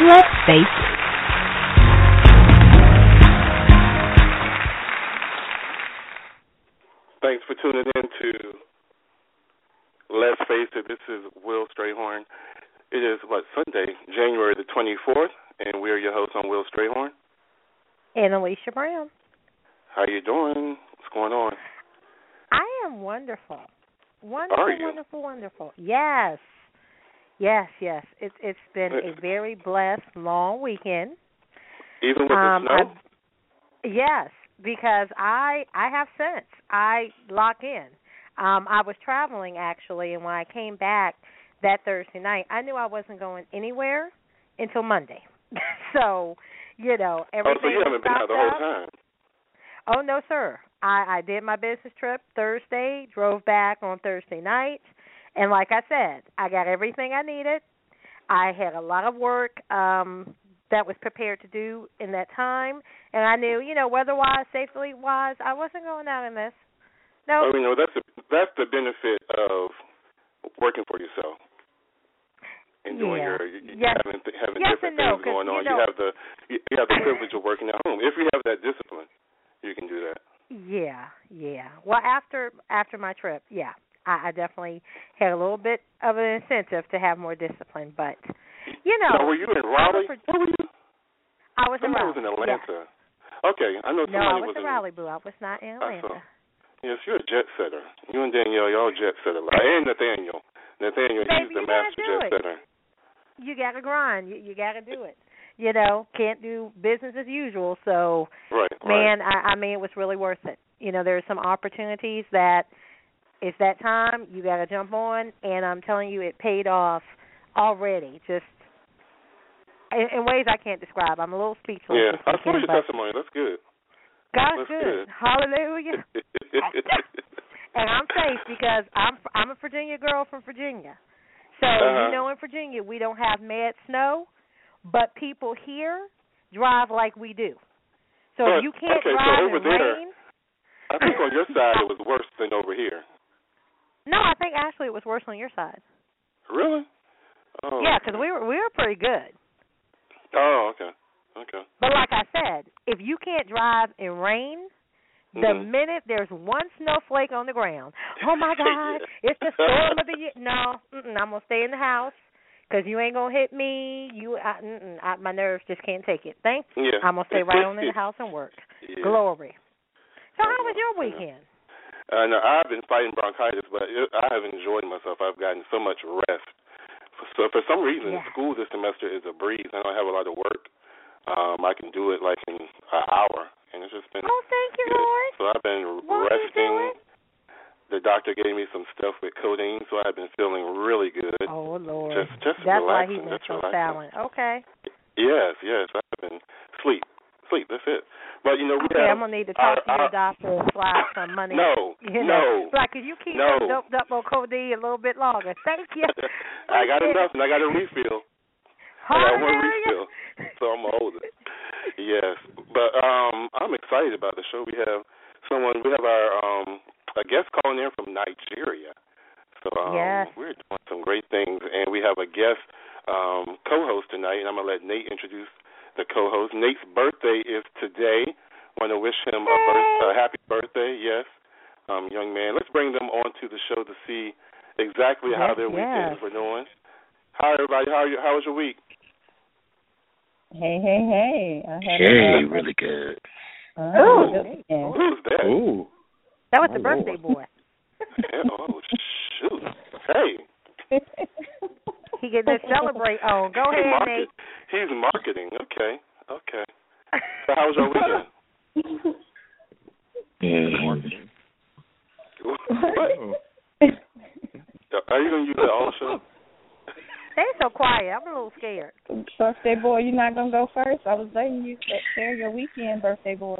Let's face it. Thanks for tuning in to Let's Face It. This is Will Strayhorn. It is, what, Sunday, January the 24th, and we are your hosts on Will Strayhorn. And Alicia Brown. How you doing? What's going on? I am wonderful. Wonderful, Are you? wonderful, wonderful. Yes. Yes, yes. It's it's been a very blessed long weekend. Even with Um, the snow? I- yes, because I I have sense. I lock in. Um, I was traveling actually, and when I came back that Thursday night, I knew I wasn't going anywhere until Monday. so, you know, everything. oh, so you haven't been out the whole up. time. Oh no, sir. I I did my business trip Thursday, drove back on Thursday night, and like I said, I got everything I needed. I had a lot of work um that was prepared to do in that time, and I knew, you know, weather-wise, safely-wise, I wasn't going out in this. No. Oh, you know, that's the, that's the benefit of working for yourself. And doing Yeah. your you- Yes. having having Yes different no, things going you on. you have the you have the privilege of working at home. If you have that discipline, you can do that. Yeah, yeah. Well, after after my trip, yeah, I, I definitely had a little bit of an incentive to have more discipline, but you know, now, were you in Raleigh? pro- Where were you? I was in Somebody Raleigh. was in yeah. Atlanta. Okay, I know No, I was was in Raleigh, boo. I was not in Atlanta. Yes, you're a jet setter. You and Danielle, y'all jet setter. And Nathaniel. Nathaniel, Baby, he's the master jet it. setter. You got to grind. You, you got to do it. You know, can't do business as usual. So, Right, right. man, I, I mean, it was really worth it. You know, there's some opportunities that it's that time you got to jump on, and I'm telling you, it paid off already. Just in, in ways I can't describe. I'm a little speechless. Yeah, I saw your testimony. That's good. God's That's good. good. Hallelujah. and I'm safe because I'm I'm a Virginia girl from Virginia. So Uh-huh. you know, in Virginia we don't have mad snow, but people here drive like we do. So But, if you can't okay, so drive over in there- rain, I think on your side it was worse than over here. No, I think actually it was worse on your side. Really? Oh. Yeah, because we were we were pretty good. Oh, okay. Okay. But like I said, if you can't drive in rain, the Mhm. minute there's one snowflake on the ground, oh my God, it's the storm of the year. No, I'm gonna stay in the house because you ain't gonna hit me. You, I, I, my nerves just can't take it. Thank. Yeah. I'm gonna stay right on in the house and work. Yeah. Glory. So how was your weekend? Uh, no, I've been fighting bronchitis, but it, I have enjoyed myself. I've gotten so much rest. So for some reason, Yeah. school this semester is a breeze. I don't have a lot of work. Um, I can do it like in an hour, and it's just been Oh, thank you, good. Lord. So I've been What are you resting. doing? The doctor gave me some stuff with codeine, so I've been feeling really good. Oh Lord, Just, just that's why relaxing, he been just so relaxing. silent. Okay. Yes, yes, I've been sleep, sleep. That's it. But you know, we Okay, have. I'm gonna need to talk our- to your our- doctor and slide some money. No, you know, no. like could you keep No. doped up on codeine a little bit longer? Thank you. I got enough, and I got a refill. I got one refill, so I'm it. Yes, but um, I'm excited about the show. We have someone. We have our um a guest calling in from Nigeria. So um, Yes. we're doing some great things, and we have a guest um co-host tonight, and I'm gonna let Nate introduce the co-host. Nate's birthday is today. Want to wish him a, birth, a happy birthday. Yes, um, young man. Let's bring them onto the show to see exactly how their yes. weekends were doing. Hi, everybody. How are you? How was your week? Hey, hey, hey. I had Hey, a, really good. Uh, Ooh. good. Who's that? Ooh. That was Oh, the birthday Lord. boy. Yeah, oh shoot. Hey. He getting to celebrate on. Go He's ahead, market- Nate. He's marketing. Okay. Okay. So how was your weekend? Mm. what? Are you gonna use that all show? They so quiet. I'm a little scared. birthday boy, you're not gonna go first. I was letting you share your weekend, birthday boy.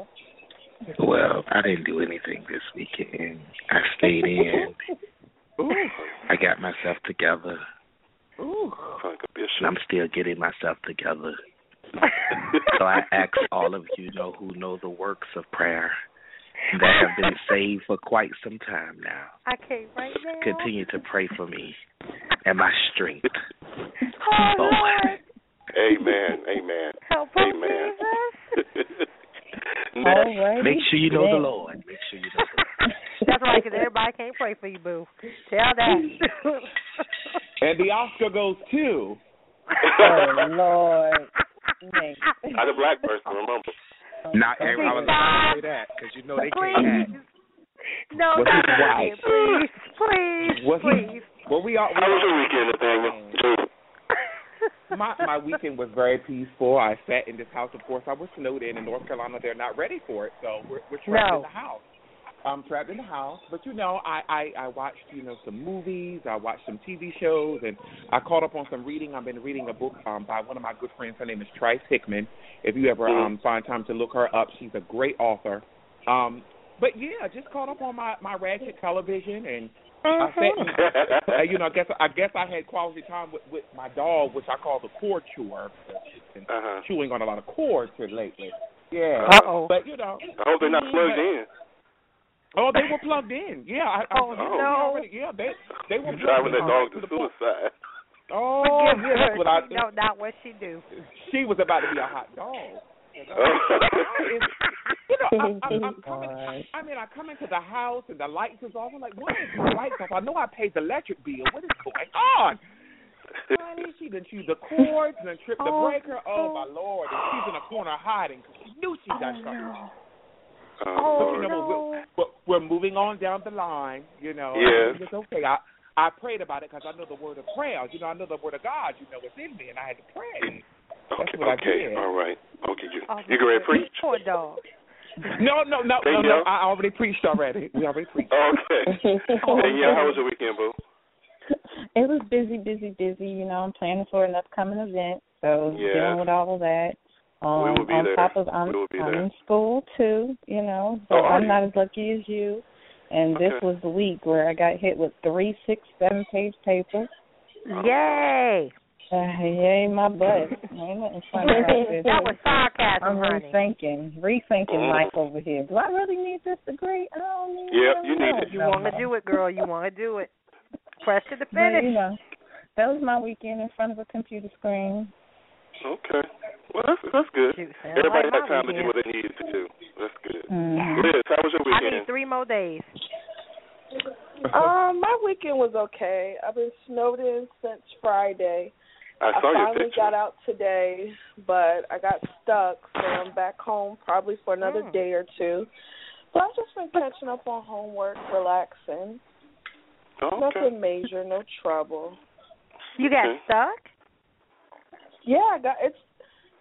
Well, I didn't do anything this weekend. I stayed in. I got myself together. Ooh. Sounds like a And bishop. I'm still getting myself together. So I ask all of you know who know the works of prayer that have been saved for quite some time now. I can't right now. Continue to pray for me and my strength. Oh, oh. Lord. Amen. Amen. Help us, Amen. Jesus. Next. Make sure you know the Lord. Make sure you know the Lord. That's right, because everybody can't pray for you, boo. Tell that. And the Oscar goes to Oh Lord. Nate. Not a black person, remember. Not everyone was Stop. going to say that because you know they Please. can't act. No, Well, not he's that white. again. Please, please, Well, he- please. well we are. We How was your weekend, Nathaniel? My my weekend was very peaceful. I sat in this house. Of course, I was snowed in in North Carolina. They're not ready for it, so we're we're trapped No. in the house. I'm trapped in the house, but you know, I I I watched you know some movies. I watched some TV shows, and I caught up on some reading. I've been reading a book um by one of my good friends. Her name is Trice Hickman. If you ever um find time to look her up, she's a great author. Um, but yeah, just caught up on my my ratchet television and I sat and uh, you know, I guess I guess I had quality time with with my dog, which I call the cord chewer. She's been Uh-huh. chewing on a lot of cords here lately. Yeah. Uh-oh. But you know. I hope they're not plugged in. Oh, they were plugged in. Yeah. I, I, Oh, you oh, no. already- Yeah, they they were You're driving that dog in to suicide. Oh, Forgive yeah, that's her. what I. She know not what she do. She was about to be a hot dog. Oh. you know, I, I, I'm oh, coming. Lord. I mean, I come into the house and the lights is off. I'm like, why is the lights off? I know I paid the electric bill. What is going on? Honey, she done chewed the cords and then tripped the Oh, breaker. Oh my lord! And she's in a corner hiding because she knew she done oh, something wrong. Oh, Oh, But you know, we're, we're, we're moving on down the line. You know, Yes. it's okay. I I prayed about it because I know the word of prayer. You know, I know the word of God. You know, it's in me, and I had to pray. That's Okay, I okay, did. all right. Okay, you Oh, you get ready to preach? Poor dog. No, no, no, Hey, no, no. I already preached already. We already preached. Okay. Hey, yeah, how was your weekend, boo? It was busy, busy, busy. You know, I'm planning for an upcoming event, so Yeah. dealing with all of that. Um, We will be on there. top of I'm, We will be I'm there. in school too. You know, so Oh, I'm you? not as lucky as you. And this was the week where I got hit with three, six, seven page papers. Yay. Uh, yay, my butt. Ain't nothing funny about this. That was sarcasm, I'm honey. rethinking, rethinking Mhm. life over here. Do I really need this degree? I don't need Yep, you need it. You want to do it, girl. You want to do it. Press to the But, you finish. know, that was my weekend in front of a computer screen. Okay. Well, that's that's good. Everybody like had my time to do what they needed to do. That's good. Mhm. Liz, how was your weekend? I need three more days. Um, my weekend was okay. I've been snowed in since Friday. I saw your finally picture. got out today, but I got stuck, so I'm back home probably for another Mm. day or two. So I've just been catching up on homework, relaxing. Oh, okay. Nothing major, no trouble. You got Okay. stuck? Yeah, I got it's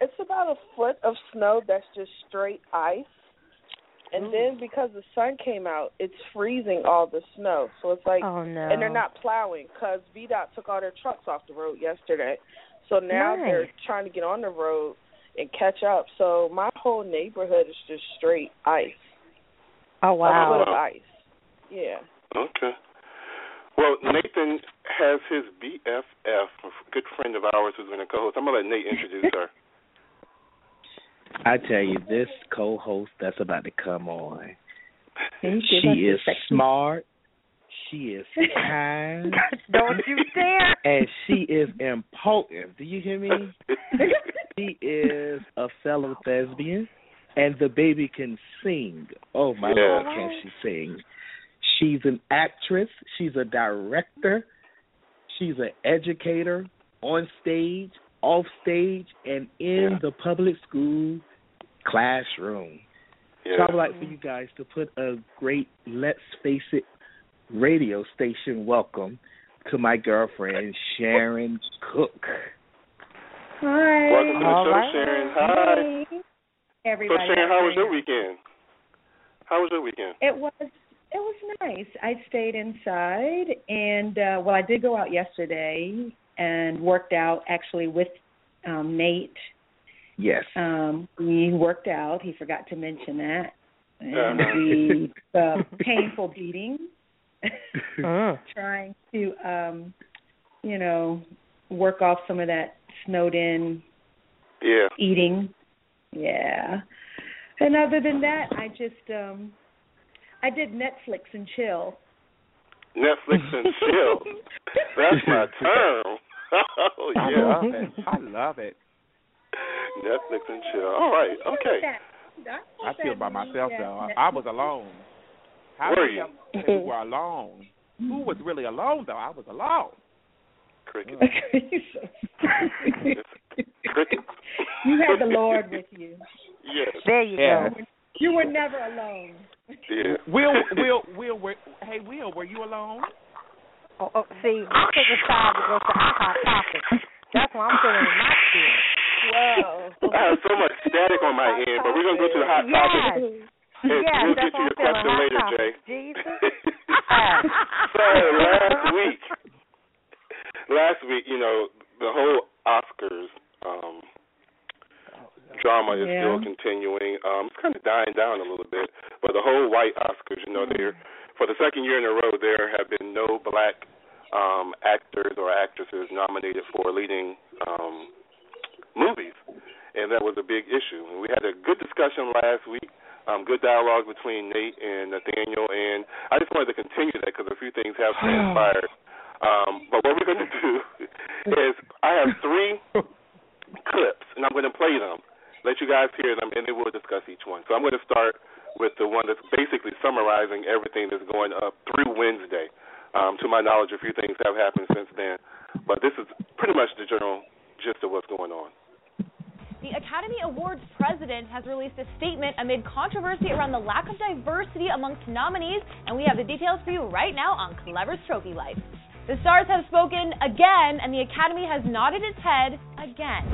it's about a foot of snow that's just straight ice. And Mm. then because the sun came out, it's freezing all the snow. So it's like Oh no. and they're not plowing because VDOT took all their trucks off the road yesterday. So now Nice. they're trying to get on the road and catch up. So my whole neighborhood is just straight ice. Oh wow! A foot wow. of ice. Yeah. Okay. Well, Nathan has his BFF, a good friend of ours who's been a co-host. I'm gonna let Nate introduce her. I tell you, this co-host that's about to come on, Can you give us she is smart, she is kind, Don't you dare. and she is important. Do you hear me? She is a fellow thespian, and the baby can sing. Oh my Yes. lord, can she sing? She's an actress. She's a director. She's an educator on stage, off stage and in yeah. the public school classroom. Yeah. So I would like for you guys to put a great Let's Face It radio station welcome to my girlfriend Sharon Cook. Hi. Welcome to the All show, right. Sharon. Hi. Hey. Everybody. So Sharon, how was your weekend? How was your weekend? It was it was nice. I stayed inside and uh well I did go out yesterday and worked out actually with um Nate. Yes. Um we worked out. He forgot to mention that. And Uh-huh. we uh painful beating. Mm. trying to um you know work off some of that snowed in Yeah. eating yeah and other than that i just um i did netflix and chill Netflix and chill. That's my term. oh I yeah. love it. I love it. Netflix and chill. All right. Okay. I feel by myself though. I, I was alone. How Were you? of us who were alone? Who mm-hmm. was really alone though? I was alone. Cricket. Cricket. you had the Lord with you. Yes. There you Yeah. go. You were never alone. Yeah. Will, Will, Will, were, hey Will, were you alone? Oh, oh, see, we took a side to go to our hot topic. That's why I'm feeling in my spirit. Whoa. I have so much static on my end, but we're gonna go to the hot Yes. topic. And Yes, we'll get to your I'm feeling question hot later, topic. Jay. Jesus. so last week, last week, you know, the whole Oscars um, drama is Yeah. still continuing. Um, it's kind of dying down a little bit, but the whole white Oscars, you know, they're for the second year in a row, there have been no black um, actors or actresses nominated for leading um, movies, and that was a big issue. And we had a good discussion last week. Um, good dialogue between Nate and Nathaniel, and I just wanted to continue that because a few things have transpired. Um, but what we're going to do is I have three clips, and I'm going to play them, let you guys hear them, and then we'll discuss each one. So I'm going to start with the one that's basically summarizing everything that's going up through Wednesday. Um, to my knowledge, a few things have happened since then, but this is pretty much the general gist of what's going on. The Academy Awards president has released a statement amid controversy around the lack of diversity amongst nominees, and we have the details for you right now on Clevver's Trophy Life. The stars have spoken again, and the Academy has nodded its head again.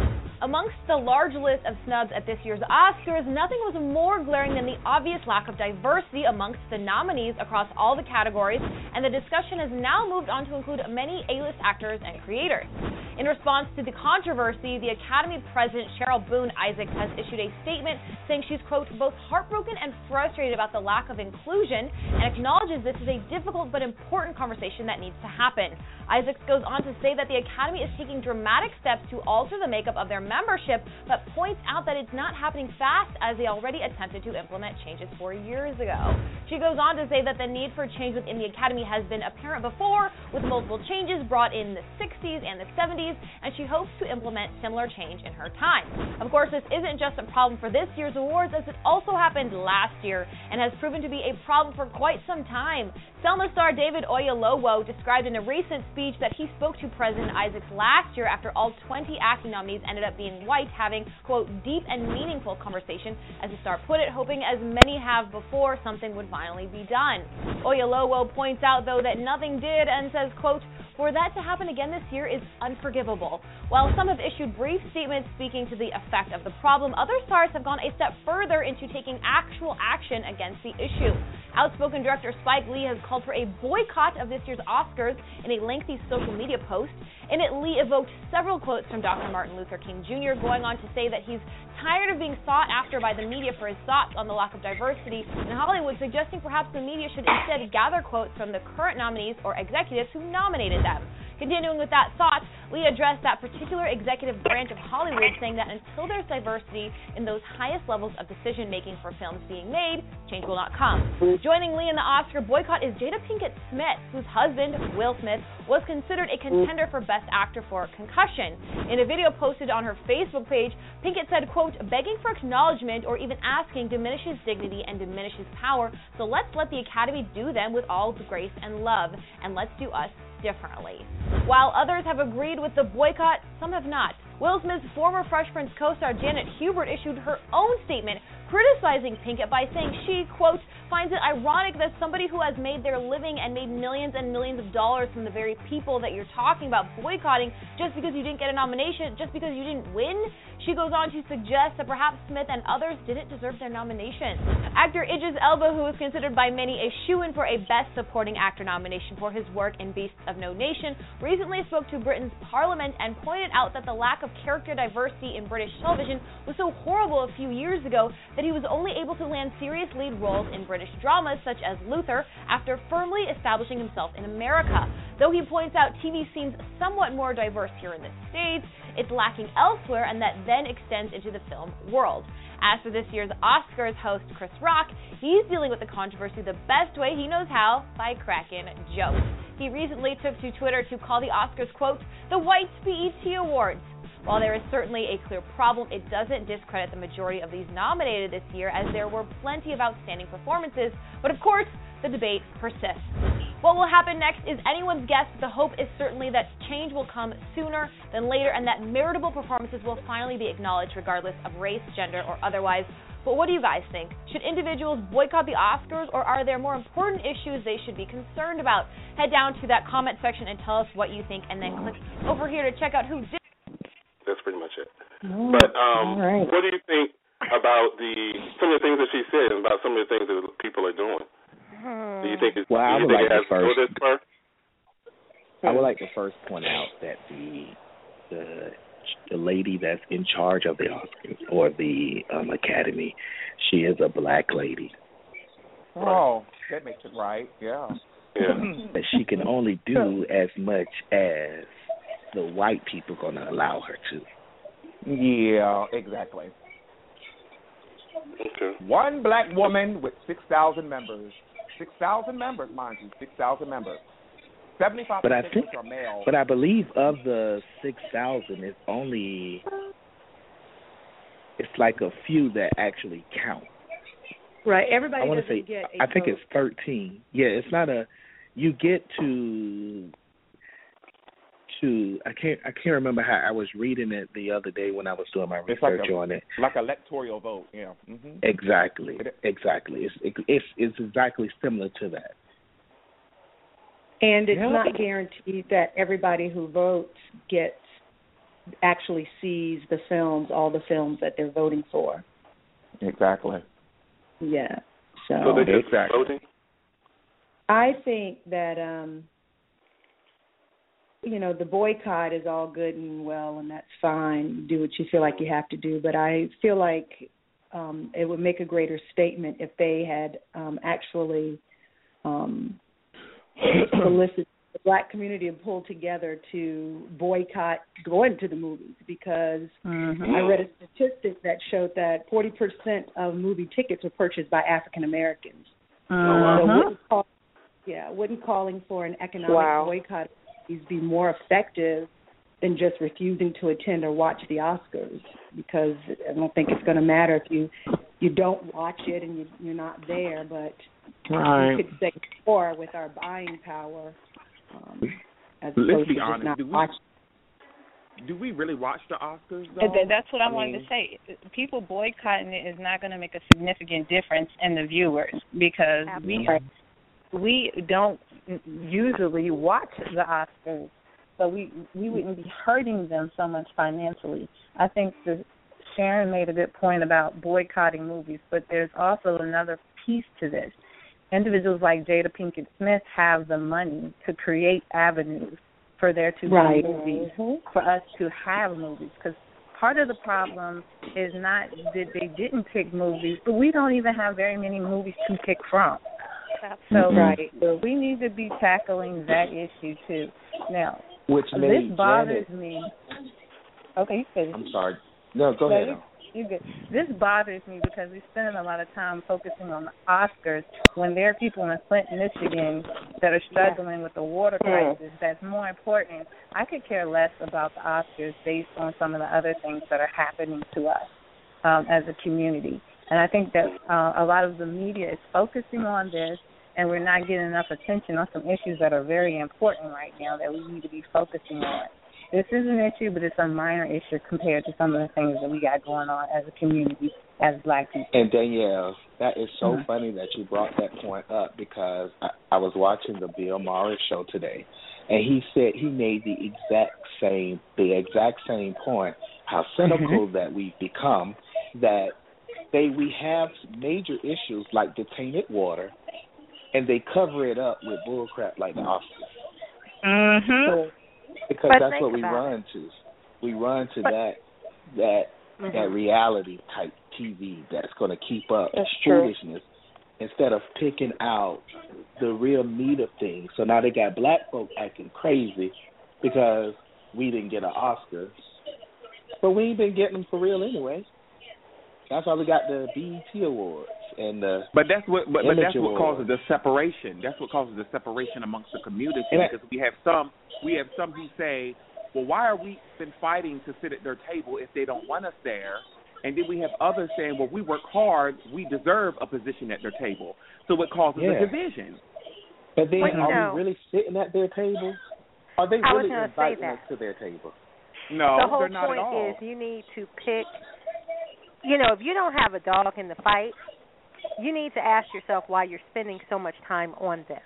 Amongst the large list of snubs at this year's Oscars, nothing was more glaring than the obvious lack of diversity amongst the nominees across all the categories, and the discussion has now moved on to include many A-list actors and creators. In response to the controversy, the Academy president Cheryl Boone Isaacs has issued a statement saying she's, quote, both heartbroken and frustrated about the lack of inclusion and acknowledges this is a difficult but important conversation that needs to happen. Isaacs goes on to say that the Academy is taking dramatic steps to alter the makeup of their membership, but points out that it's not happening fast as they already attempted to implement changes four years ago. She goes on to say that the need for change within the Academy has been apparent before, with multiple changes brought in the 60s and the 70s, and she hopes to implement similar change in her time. Of course, this isn't just a problem for this year's awards, as it also happened last year and has proven to be a problem for quite some time. Selma star David Oyelowo described in a recent speech that he spoke to President Isaacs last year after all 20 acting nominees ended up being white, having, quote, deep and meaningful conversation, as the star put it, hoping as many have before something would finally be done. Oyelowo points out, though, that nothing did and says, quote, for that to happen again this year is unforgivable. While some have issued brief statements speaking to the effect of the problem, other stars have gone a step further into taking actual action against the issue. Outspoken director Spike Lee has called for a boycott of this year's Oscars in a lengthy social media post. In it, Lee evoked several quotes from Dr. Martin Luther King Jr., going on to say that he's tired of being sought after by the media for his thoughts on the lack of diversity in Hollywood, suggesting perhaps the media should instead gather quotes from the current nominees or executives who nominated them. Continuing with that thought, Lee addressed that particular executive branch of Hollywood, saying that until there's diversity in those highest levels of decision making for films being made, change will not come. Joining Lee in the Oscar boycott is Jada Pinkett Smith, whose husband, Will Smith, was considered a contender for Best Actor for Concussion. In a video posted on her Facebook page, Pinkett said, quote, begging for acknowledgement or even asking diminishes dignity and diminishes power, so let's let the Academy do them with all grace and love, and let's do us differently. While others have agreed with the boycott, some have not. Will Smith's former Fresh Prince co-star Janet Hubert issued her own statement criticizing Pinkett by saying she, quote, finds it ironic that somebody who has made their living and made millions and millions of dollars from the very people that you're talking about boycotting just because you didn't get a nomination, just because you didn't win. She goes on to suggest that perhaps Smith and others didn't deserve their nomination. Actor Idris Elba, who is considered by many a shoe-in for a Best Supporting Actor nomination for his work in Beasts of No Nation, recently spoke to Britain's Parliament and pointed out that the lack of character diversity in British television was so horrible a few years ago that he was only able to land serious lead roles in British dramas such as Luther after firmly establishing himself in America. Though he points out TV seems somewhat more diverse here in the States, it's lacking elsewhere, and that then extends into the film world. As for this year's Oscars host, Chris Rock, he's dealing with the controversy the best way he knows how by cracking jokes. He recently took to Twitter to call the Oscars, quote, the White BET Awards. While there is certainly a clear problem, it doesn't discredit the majority of these nominated this year, as there were plenty of outstanding performances. But of course, the debate persists. What will happen next is anyone's guess, but the hope is certainly that change will come sooner than later and that meritable performances will finally be acknowledged regardless of race, gender, or otherwise. But what do you guys think? Should individuals boycott the Oscars, or are there more important issues they should be concerned about? Head down to that comment section and tell us what you think, and then click over here to check out who did. That's pretty much it. but um, right. what do you think about the some of the things that she said and about some of the things that people are doing? Do you think it's, Well, I do you would think like it to has to first- this? I would like to first point out that the the the lady that's in charge of the Oscars or the um, Academy, she is a black lady. Oh, that makes it right. Yeah. But she can only do as much as the white people gonna allow her to. Yeah, exactly. Okay. One black woman with 6,000 members. 6,000 members, mind you, 6,000 members. 75% But I think, are male. but I believe of the six thousand, it's only it's like a few that actually count. Right. Everybody I want to say, get a I think it's thirteen. Yeah, it's not a. You get to to I can't I can't remember how I was reading it the other day when I was doing my It's like research a- on it. like electoral vote, yeah. hmm Exactly, exactly. It's it's it's exactly similar to that. And it's Yeah. not guaranteed that everybody who votes gets actually sees the films, all the films that they're voting for. Exactly. Yeah. So, So they're just Exactly. voting. I think that um you know, the boycott is all good and well and that's fine. Do what you feel like you have to do, but I feel like um it would make a greater statement if they had um actually um solicit the black community and pulled together to boycott going to the movies because I read a statistic that showed that 40% of movie tickets were purchased by African Americans. So wouldn't call, yeah, wouldn't calling for an economic Wow. boycott of movies be more effective than just refusing to attend or watch the Oscars? Because I don't think it's going to matter if you you don't watch it and you, you're not there, but Right. we could say more with our buying power. Um, as Let's opposed be to honest. not Do we, watching. do we really watch the Oscars, though? And that's what I, I wanted mean- to say. People boycotting it is not going to make a significant difference in the viewers because we we don't usually watch the Oscars, so we we wouldn't be hurting them so much financially. I think that Sharon made a good point about boycotting movies, but there's also another piece to this. Individuals like Jada Pinkett Smith have the money to create avenues for there to Right. be movies, for us to have movies, because part of the problem is not that they didn't pick movies, but we don't even have very many movies to pick from. So Right. so we need to be tackling that issue too. Now, Which this bothers Janet. me. Okay, you finish. I'm sorry. No, go No, ahead. you- you good. This bothers me because we spend a lot of time focusing on the Oscars when there are people in Flint, Michigan that are struggling with the water crisis. That's more important. I could care less about the Oscars based on some of the other things that are happening to us um, as a community. And I think that uh, a lot of the media is focusing on this, and we're not getting enough attention on some issues that are very important right now that we need to be focusing on. this is an issue, but it's a minor issue compared to some of the things that we got going on as a community, as black people. And Danielle, that is so Mhm. funny that you brought that point up because I, I was watching the Bill Maher show today, and he said he made the exact same the exact same point how cynical that we've become that they we have major issues like the water, and they cover it up with bullcrap like the Oscars Mhm. because But that's what we run to. We run to But- that that Mhm. that reality type TV that's going to keep up That's true. foolishness instead of picking out the real meat of things. So now they got black folk acting crazy because we didn't get an Oscar, but we ain't been getting them for real anyway. That's why we got the BET awards and the But that's what but, but that's what award. causes the separation. That's what causes the separation amongst the community And I- because we have some we have some who say, Well, why are we been fighting to sit at their table if they don't want us there? And then we have others saying, Well, we work hard, we deserve a position at their table. So it causes Yeah. a division. But then Well, you are know- we really sitting at their table? Are they I really inviting us to their table? No, the whole they're not point at all. is you need to pick you know if you don't have a dog in the fight you need to ask yourself why you're spending so much time on this.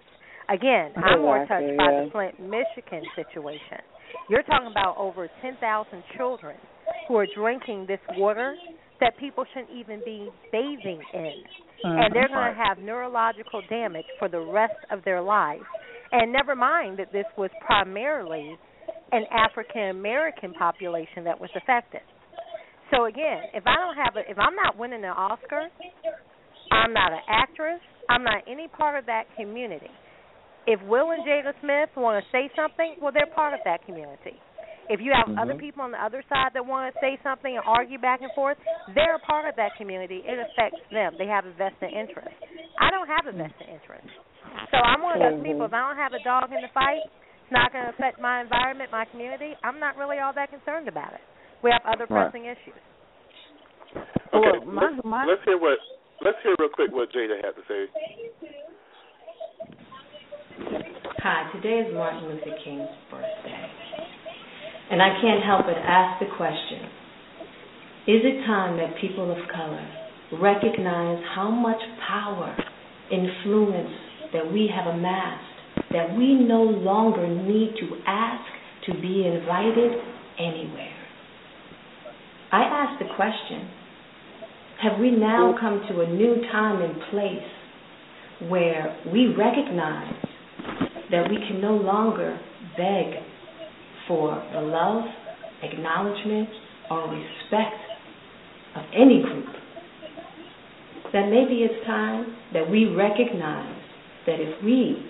Again i'm more Exactly, touched by the flint michigan situation. You're talking about over 10,000 children who are drinking this water that people shouldn't even be bathing in. And they're going to mm-hmm. have neurological damage for the rest of their lives. And never mind that this was primarily an African American population that was affected. So again, if I don't have a, if I'm not winning an Oscar, I'm not an actress, I'm not any part of that community. If Will and Jada Smith want to say something, well, they're part of that community. If you have other Mhm. people on the other side that want to say something and argue back and forth, they're a part of that community. It affects them. They have a vested interest. I don't have a vested interest. So I'm one of those people. If I don't have a dog in the fight, it's not going to affect my environment, my community. I'm not really all that concerned about it. We have other Right. pressing issues. Okay, Well, my- let's, my- let's hear what let's hear real quick what Jada had to say. Hi, today is Martin Luther King's birthday. And I can't help but ask the question Is it time that people of color recognize how much power, influence that we have amassed, that we no longer need to ask to be invited anywhere? I ask the question Have we now come to a new time and place where we recognize that we can no longer beg for the love, acknowledgement, or respect of any group. That maybe it's time that we recognize that if we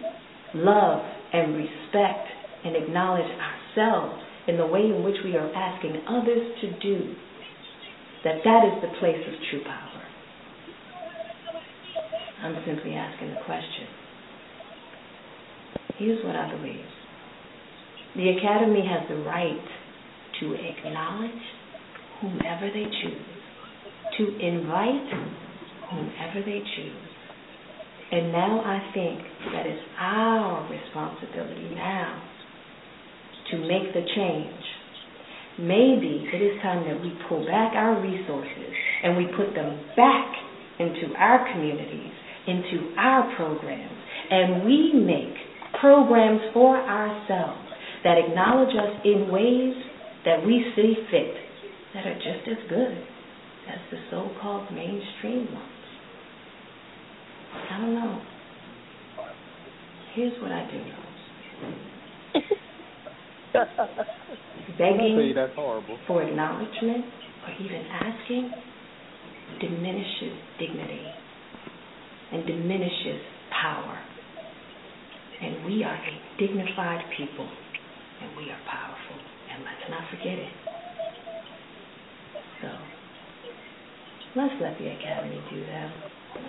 love and respect and acknowledge ourselves in the way in which we are asking others to do, that that is the place of true power. I'm simply asking the question. Here's what I believe. The Academy has the right to acknowledge whomever they choose, to invite whomever they choose. And now I think that it's our responsibility now to make the change. Maybe it is time that we pull back our resources and we put them back into our communities, into our programs, and we make programs for ourselves that acknowledge us in ways that we see fit that are just as good as the so called mainstream ones. I don't know. Here's what I do know. Begging that's horrible. for acknowledgement or even asking diminishes dignity and diminishes power. And we are a dignified people and we are powerful. And let's not forget it. So let's let the Academy do that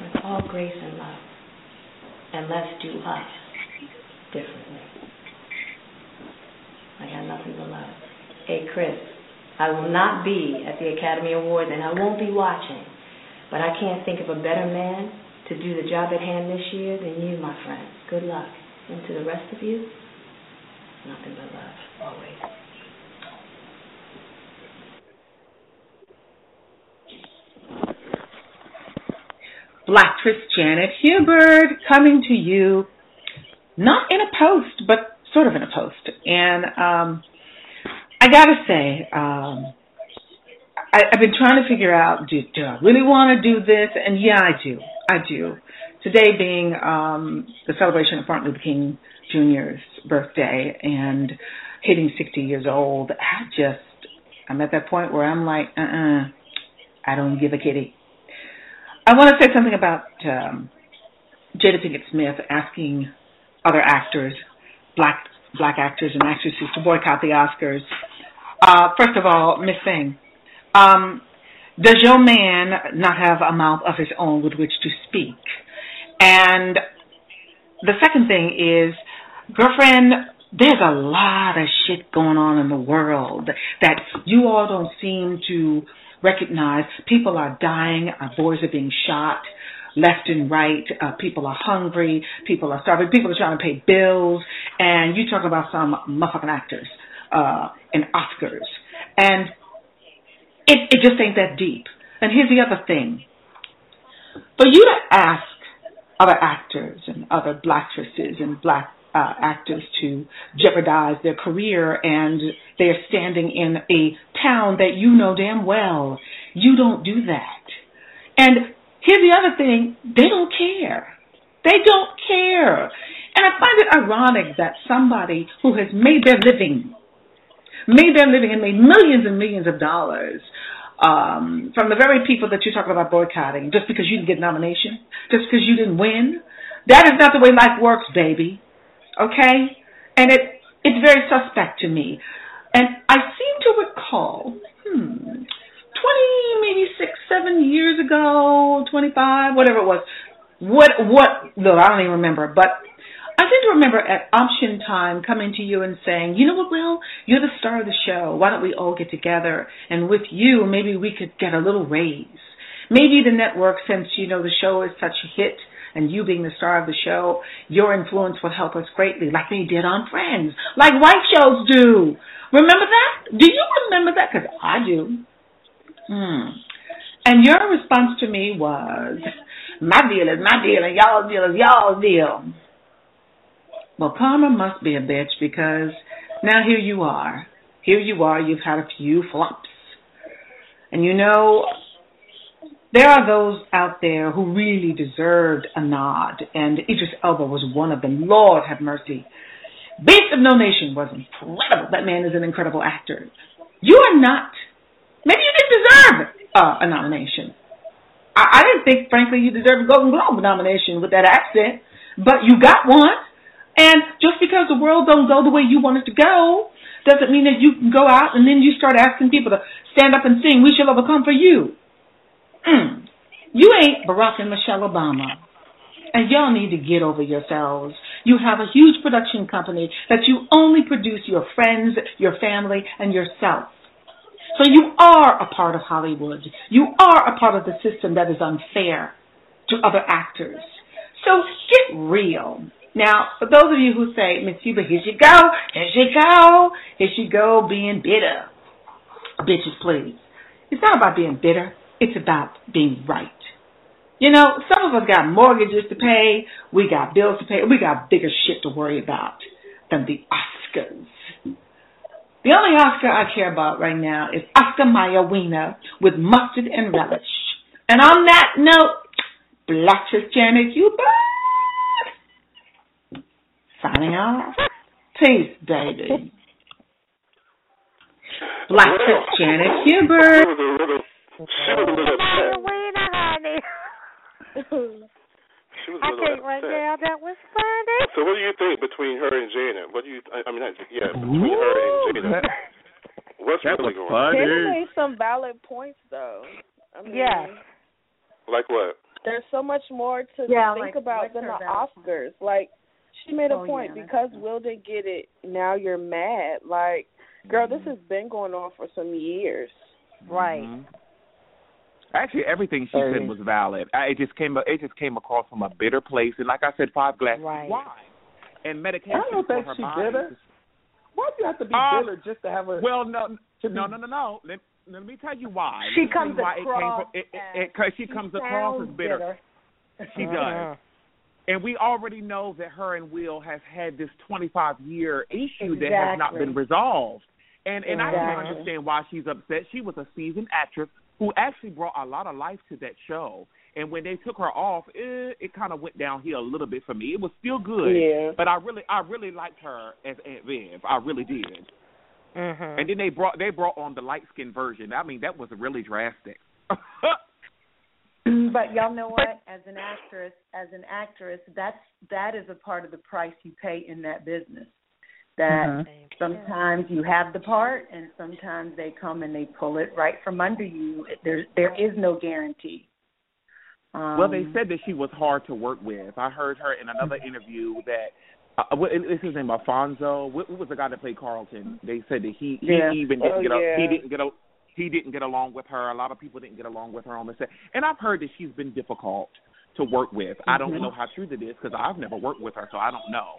with all grace and love. And let's do us differently. I got nothing but love. Hey, Chris, I will not be at the Academy Awards and I won't be watching, but I can't think of a better man to do the job at hand this year than you, my friend. Good luck. And to the rest of you, nothing but love, always. Blacktress Janet Hubert coming to you, not in a post, but sort of in a post. And um, I got to say, um, I, I've been trying to figure out do, do I really want to do this? And yeah, I do. I do. Today being um, the celebration of Martin Luther King Jr.'s birthday and hitting 60 years old, I just, I'm at that point where I'm like, uh uh-uh, uh I don't give a kitty. I want to say something about um, Jada Pinkett Smith asking other actors, black black actors and actresses, to boycott the Oscars. Uh, first of all, Miss Thing, um, does your man not have a mouth of his own with which to speak? And the second thing is, girlfriend, there's a lot of shit going on in the world that you all don't seem to recognize people are dying, our boys are being shot left and right. Uh, people are hungry. People are starving. People are trying to pay bills. And you talk about some motherfucking actors uh, and Oscars. And it, it just ain't that deep. And here's the other thing. For you to ask other actors and other blackstresses and black uh, actors to jeopardize their career and they're standing in a town that you know damn well. You don't do that. And here's the other thing they don't care. They don't care. And I find it ironic that somebody who has made their living, made their living and made millions and millions of dollars um, from the very people that you're talking about boycotting just because you didn't get a nomination, just because you didn't win, that is not the way life works, baby okay? And it it's very suspect to me. And I seem to recall, hmm, 20, maybe six, seven years ago, 25, whatever it was. What, what, no, I don't even remember, but I seem to remember at option time coming to you and saying, you know what, Will, you're the star of the show. Why don't we all get together? And with you, maybe we could get a little raise. Maybe the network, since, you know, the show is such a hit, and you being the star of the show, your influence will help us greatly, like they did on Friends, like white shows do. Remember that? Do you remember that? Because I do. Hmm. And your response to me was, my deal is my deal and y'all's deal is y'all's deal. Well, karma must be a bitch because now here you are. Here you are, you've had a few flops. And you know, there are those out there who really deserved a nod, and Idris Elba was one of them. Lord have mercy. Beast of No Nation was incredible. That man is an incredible actor. You are not. Maybe you didn't deserve uh, a nomination. I, I didn't think, frankly, you deserved a Golden Globe nomination with that accent, but you got one. And just because the world don't go the way you want it to go, doesn't mean that you can go out and then you start asking people to stand up and sing, "We Shall Overcome" for you. Mm. You ain't Barack and Michelle Obama. And y'all need to get over yourselves. You have a huge production company that you only produce your friends, your family, and yourself. So you are a part of Hollywood. You are a part of the system that is unfair to other actors. So get real. Now, for those of you who say, Miss Huber, here she go, here she go, here she go being bitter. Bitches, please. It's not about being bitter. It's about being right. You know, some of us got mortgages to pay, we got bills to pay, we got bigger shit to worry about than the Oscars. The only Oscar I care about right now is Oscar Mayer Wiener with mustard and relish. And on that note, Blacktress Janet Hubert signing off. Peace, baby. Blacktress Janet Hubert. Honey. She was a I little can't right now. That was funny. So what do you think between her and Janet? What do you? I I mean, not- yeah, between her and Janet. What's That really was going on? funny. Jenna made some valid points though. I mean, Yes. Like what? there's so much more to Yeah, think like, about than the valid Oscars. Like she made a Oh, point yeah, because true. Will didn't get it. Now you're mad. Like, girl, Mm-hmm. this has been going on for some years. Right. Mhm. Actually, everything she said was valid. I, it just came. It just came across from a bitter place, and like I said, five glasses Right. of wine and medication I don't think she body. bitter. Why do you have to be Uh, bitter just to have a? Well, no, to no, no, no, no. Let, let me tell you why. She Let me tell you comes why it came across from, it, she she comes across as bitter. bitter. She does. And we already know that her and Will has had this 25 year issue that has not been resolved. And and I can Exactly. understand why she's upset. She was a seasoned actress who actually brought a lot of life to that show. And when they took her off, it, it kind of went downhill a little bit for me. It was still good, Yeah. but I really, I really liked her as Aunt Viv. I really did. Mm-hmm. And then they brought, they brought on the light skinned version. I mean, that was really drastic. But y'all know what? As an actress, as an actress, that's that is a part of the price you pay in that business. That Mm-hmm. sometimes you have the part, and sometimes they come and they pull it right from under you. There, there is no guarantee. Um, well, they said that she was hard to work with. I heard her in another interview that. Uh, what is his name? Alfonso. What, what was the guy that played Carlton? They said that he Yeah. he even didn't Oh, get a, he didn't get a he didn't get along with her. A lot of people didn't get along with her on the set. And I've heard that she's been difficult to work with. I don't Mhm. know how true that is because I've never worked with her, so I don't know.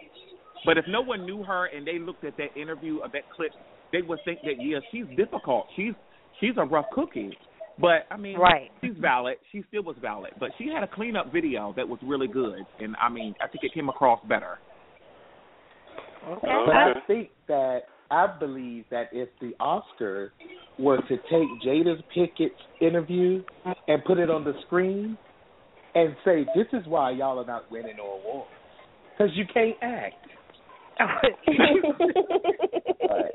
But if no one knew her and they looked at that interview of that clip, they would think that yeah, she's difficult. She's she's a rough cookie. But I mean, Right. she's valid. She still was valid. But she had a cleanup video that was really good, and I mean, I think it came across better. Okay. But I think that I believe that if the Oscars were to take Jada Pinkett's interview and put it on the screen and say, "This is why y'all are not winning no awards because you can't act."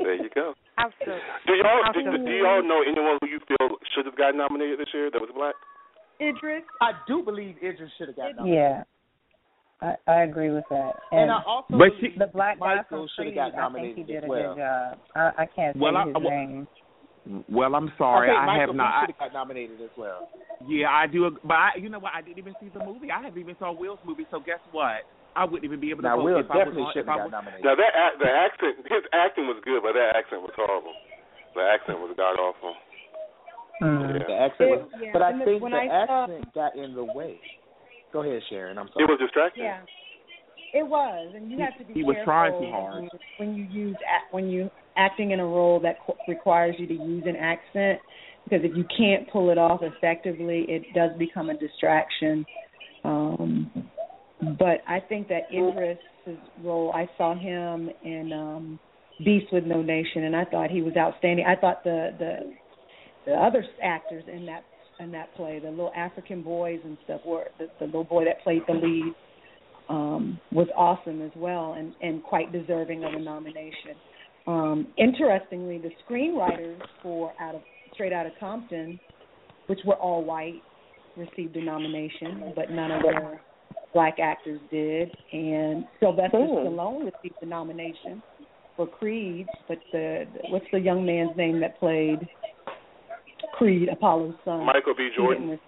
There you go. Absolutely. Do y'all do, Absolutely. do y'all know anyone who you feel should have gotten nominated this year that was black? Idris. I do believe Idris should have got nominated. Yeah. I, I agree with that. And I also But she- the black guy Michael from should have Creed, got I think he did as a well. good job. I, I can't say Well, I- his well- name. Well, I'm sorry, think I, Michael have not. I, should have got nominated as well. yeah, I do. ag- But I, you know what? I didn't even see the movie. I haven't even saw Will's movie. So guess what? I wouldn't even be able to Now vote Will if I was definitely on- should if I have was- got nominated. Now that act, the accent, his acting was good, but that accent was horrible. The accent was god awful. Mm. The accent was, It- yeah, but I and the- think the I saw- accent got in the way. Go ahead, Sharon. I'm sorry. It was distracting. Yeah, it was, and you have to be He was trying too hard. when you use act, when you acting in a role that co- requires you to use an accent, because if you can't pull it off effectively, it does become a distraction. Um, but I think that Idris's role, I saw him in um, Beast with No Nation, and I thought he was outstanding. I thought the the the other actors in that in that play, the little African boys and stuff, were the, the little boy that played the lead um, was awesome as well, and and quite deserving of a nomination. Um, interestingly, the screenwriters for out of Straight Out of Compton, which were all white, received a nomination, but none of the black actors did. And Sylvester Hmm. Stallone received the nomination for Creed, but the what's the young man's name that played Creed, Apollo's son? Michael B. Jordan.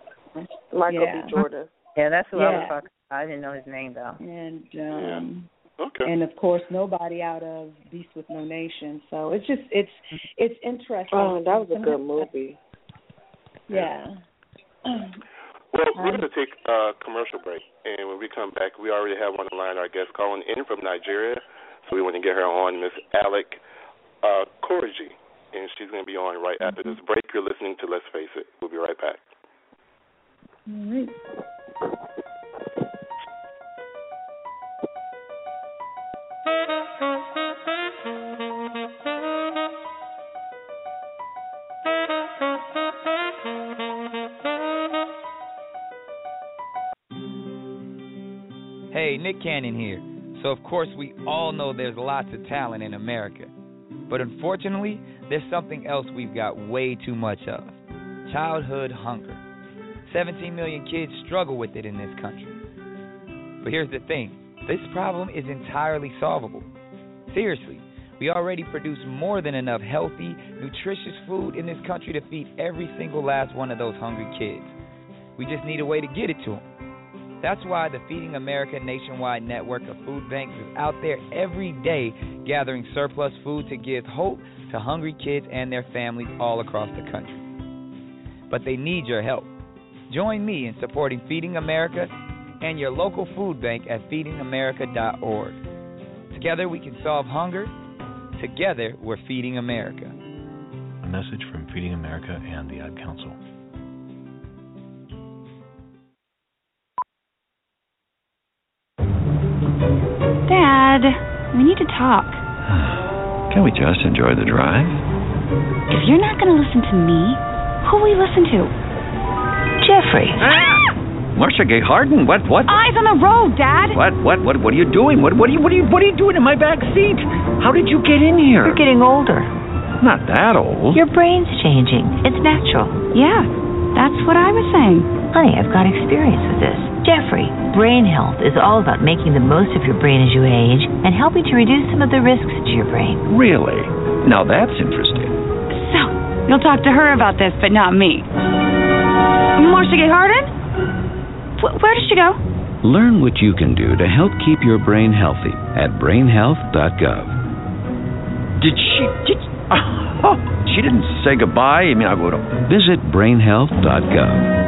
Michael Yeah. B. Jordan. Yeah, that's who I Yeah. was talking about. I didn't know his name though. and um Okay. and of course nobody out of Beast with No Nation. So it's just it's it's interesting. Oh, that was a good movie. Yeah. Well, we're going to take a commercial break, and when we come back, we already have on the line our guest calling in from Nigeria, so we want to get her on, Miss Alec uh, Koriji, and she's going to be on right after this break. You're listening to Let's Face It. We'll be right back. All right. Hey, Nick Cannon here. So, of course, we all know there's lots of talent in America. But unfortunately, there's something else we've got way too much of childhood hunger. 17 million kids struggle with it in this country. But here's the thing this problem is entirely solvable. Seriously, we already produce more than enough healthy, nutritious food in this country to feed every single last one of those hungry kids. We just need a way to get it to them. That's why the Feeding America nationwide network of food banks is out there every day gathering surplus food to give hope to hungry kids and their families all across the country. But they need your help. Join me in supporting Feeding America and your local food bank at feedingamerica.org. Together we can solve hunger. Together we're feeding America. A message from Feeding America and the Ad Council. Dad, we need to talk. Can we just enjoy the drive? If you're not going to listen to me, who will you listen to? Jeffrey. Marcia Gay Harden, what, what? Eyes on the road, Dad. What, what, what, what are you doing? What, what are you, what are you, what are you doing in my back seat? How did you get in here? You're getting older. Not that old. Your brain's changing. It's natural. Yeah, that's what I was saying. Honey, I've got experience with this. Jeffrey, brain health is all about making the most of your brain as you age and helping to reduce some of the risks to your brain. Really? Now that's interesting. So, you'll talk to her about this, but not me. Marcia Gay Harden? Wh- where did she go? Learn what you can do to help keep your brain healthy at brainhealth.gov. Did she? Did, oh, she didn't say goodbye. I mean, I would visit brainhealth.gov.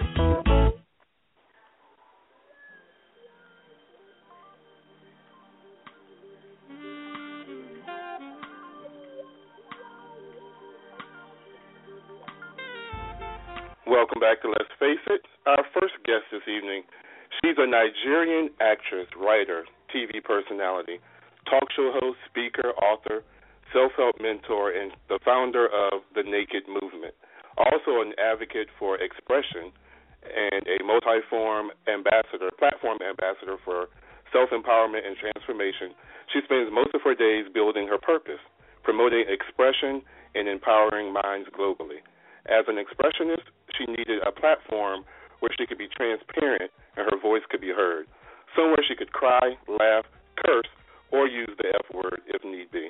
Welcome back to Let's Face It. Our first guest this evening, she's a Nigerian actress, writer, TV personality, talk show host, speaker, author, self-help mentor, and the founder of the Naked Movement. Also an advocate for expression and a multi-form ambassador, platform ambassador for self-empowerment and transformation. She spends most of her days building her purpose, promoting expression and empowering minds globally. As an expressionist, she needed a platform where she could be transparent and her voice could be heard. Somewhere she could cry, laugh, curse, or use the F word if need be.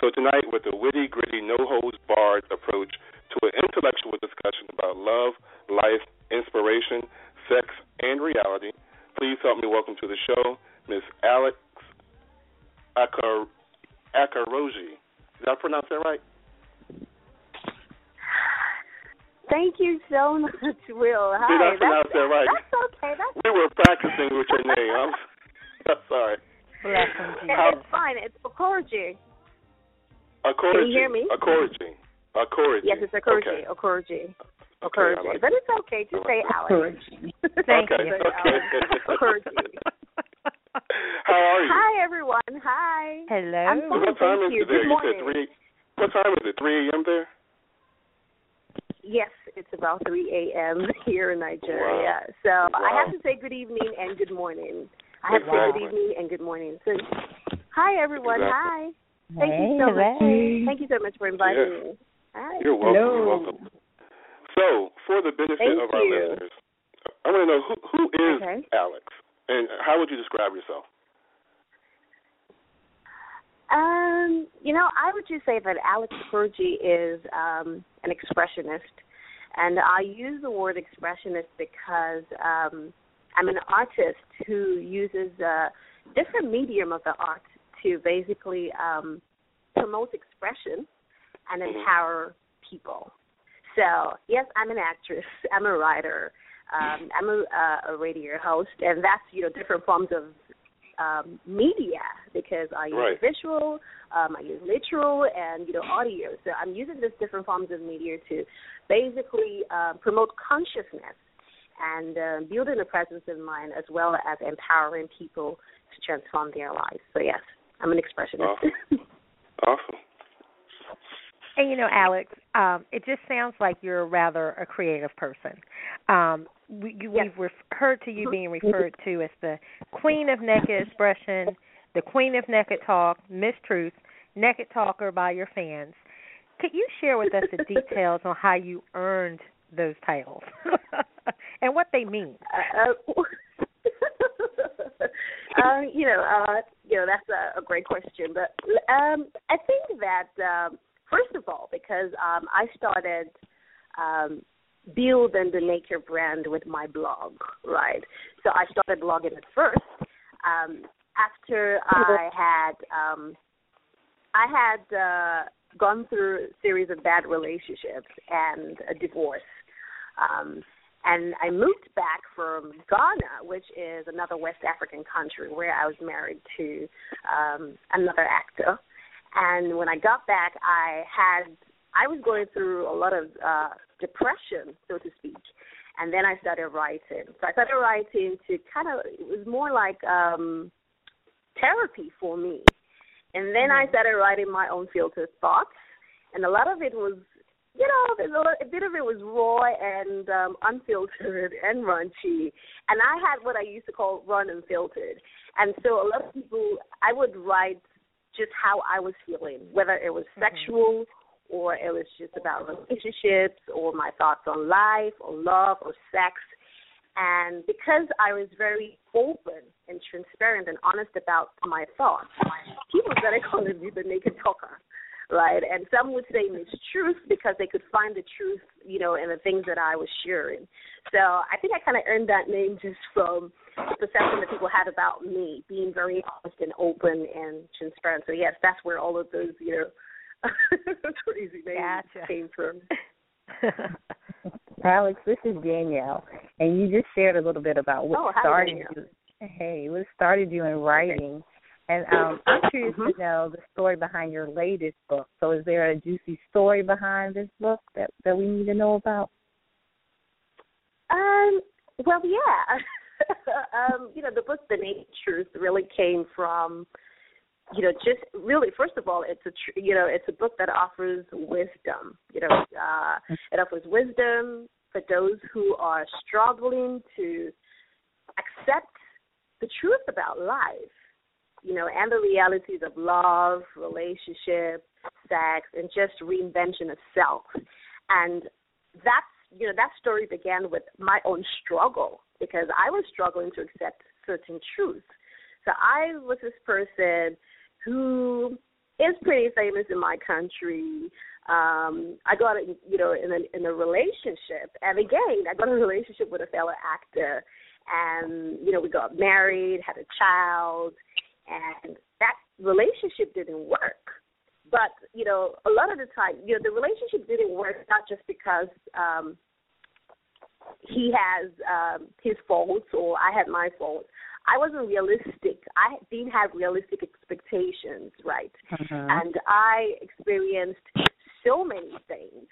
So tonight, with a witty, gritty, no holds barred approach to an intellectual discussion about love, life, inspiration, sex, and reality, please help me welcome to the show Miss Alex Akar- Akaroji. Did I pronounce that right? Thank you so much, Will. Hi. Did I pronounce that's, that right? That's okay. That's We were practicing with your name. I'm, I'm sorry. How- it's fine. It's Okorji. Akorji. Can you hear me? Akorji. Akorji. Yes, it's Okorji. Okay. Okorji. Okorji. I like but it's okay. Just say Alex. Thank okay. you. Say Alex. Okorji. How are you? Hi, everyone. Hi. Hello. I'm fine. What time Thank is you. it there? Good You said three. What time is it? Three a.m. there. Yes, it's about 3 a.m. here in Nigeria. Wow. So I have to say good evening and good morning. I have to say good evening and good morning. So, hi everyone. Exactly. Hi. Thank you so much. hello. Thank you so much for inviting Yes. me. Hi. You're welcome. Hello. You're welcome. So, for the benefit Thank of our you. listeners, I want to know who who is Okay. Alex, and how would you describe yourself? Um, you know, I would just say that Alex Purgi is um, an expressionist, and I use the word expressionist because um, I'm an artist who uses a different medium of the art to basically um, promote expression and empower people. So, yes, I'm an actress. I'm a writer. Um, I'm a, uh, a radio host, and that's you know different forms of um, media because I use Right. visual, um, I use literal, and you know audio. So I'm using these different forms of media to basically uh, promote consciousness and uh, building a presence in mind, as well as empowering people to transform their lives. So yes, I'm an expressionist. Awesome. Awesome. And you know, Alex, um, it just sounds like you're rather a creative person. Um, we, you, Yes. We've heard to you being referred to as the queen of naked expression, the queen of naked talk, Miss Truth, naked talker by your fans. Could you share with us the details on how you earned those titles and what they mean? Uh, uh, you know, uh, you know that's a, a great question, but um, I think that um, first of all, because um, I started um, building the Nature brand with my blog, right? So I started blogging at first. Um, after I had um, I had uh, gone through a series of bad relationships and a divorce. Um, and I moved back from Ghana, which is another West African country where I was married to um, another actor. And when I got back, I had I was going through a lot of uh, depression, so to speak. And then I started writing. So I started writing to kind of it was more like um, therapy for me. And then I started writing my own filtered thoughts, and a lot of it was, you know, there's a, lot, a bit of it was raw and um, unfiltered and raunchy. And I had what I used to call run unfiltered. And so a lot of people, I would write just how I was feeling, whether it was mm-hmm. sexual or it was just about relationships or my thoughts on life or love or sex. And because I was very open and transparent and honest about my thoughts, people started calling me the naked talker, right? And some would say Miss Truth because they could find the truth, you know, in the things that I was sharing. So I think I kind of earned that name just from the perception that people had about me being very honest and open and transparent. So yes, that's where all of those, you know, crazy names Gotcha. came from. Alex, this is Danielle, and you just shared a little bit about what Oh, started Danielle. you. Hey, what started you in writing, and um, I'm curious Mm-hmm. to know the story behind your latest book. So, is there a juicy story behind this book that that we need to know about? Um, well, yeah. um, you know, the book The Naked Truth really came from, you know, just really first of all, it's a tr- you know, it's a book that offers wisdom. You know, uh, it offers wisdom for those who are struggling to accept the truth about life. You know, and the realities of love, relationship, sex, and just reinvention of self. And that's you know that story began with my own struggle because I was struggling to accept certain truths. So I was this person who is pretty famous in my country. Um, I got a, you know in a in a relationship, and again I got a relationship with a fellow actor, and you know we got married, had a child, and that relationship didn't work. But you know a lot of the time you know the relationship didn't work not just because um he has um his faults or i had my faults. I wasn't realistic. I didn't have realistic expectations right? And i experienced so many things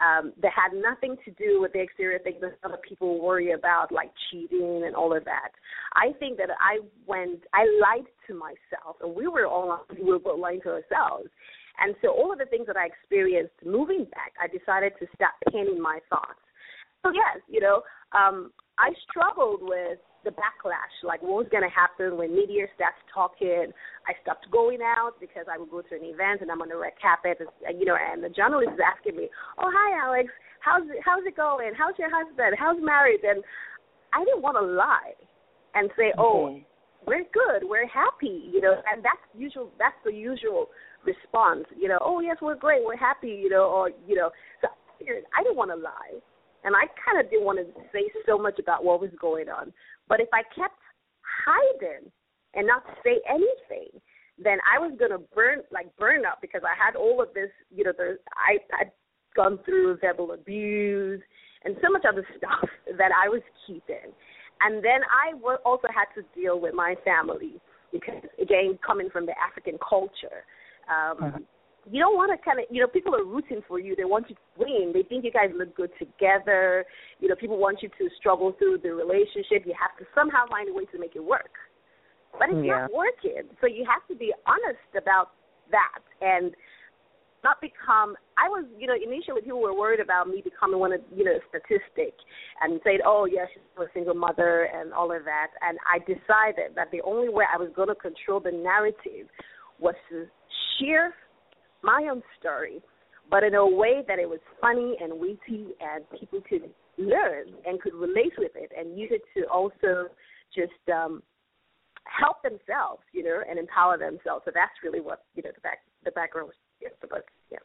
um, that had nothing to do with the exterior things that other people worry about, like cheating and all of that. I think that I went, I lied to myself, and we were all we were both lying to ourselves. And so all of the things that I experienced moving back, I decided to stop penning my thoughts. So yes, you know, um, I struggled with the backlash, like what was going to happen when media starts talking. I stopped going out because I would go to an event and I'm on the red carpet, and, uh, you know, and the journalist is asking me, "Oh, hi, Alex. How's it, how's it going? How's your husband? How's marriage?" And I didn't want to lie and say, mm-hmm. "Oh, we're good, we're happy," you know, and that's usual. That's the usual response, you know. Oh, yes, we're great, we're happy, you know, or you know. So I figured I didn't want to lie, and I kind of didn't want to say so much about what was going on. But if I kept hiding and not say anything, then I was gonna burn like burn up because I had all of this, you know, the I had gone through verbal abuse and so much other stuff that I was keeping. And then I also had to deal with my family because again, coming from the African culture, um, you don't want to kind of, you know, people are rooting for you. They want you to win. They think you guys look good together. You know, people want you to struggle through the relationship. You have to somehow find a way to make it work. But it's Yeah. not working. So you have to be honest about that. And not become I was, you know, initially people were worried about me becoming one of you know, a statistic and saying, Oh yeah, she's a single mother and all of that and I decided that the only way I was gonna control the narrative was to share my own story, but in a way that it was funny and witty and people could learn and could relate with it and use it to also just um help themselves, you know, and empower themselves. So that's really what, you know, the back the background was yes, the book. Yeah.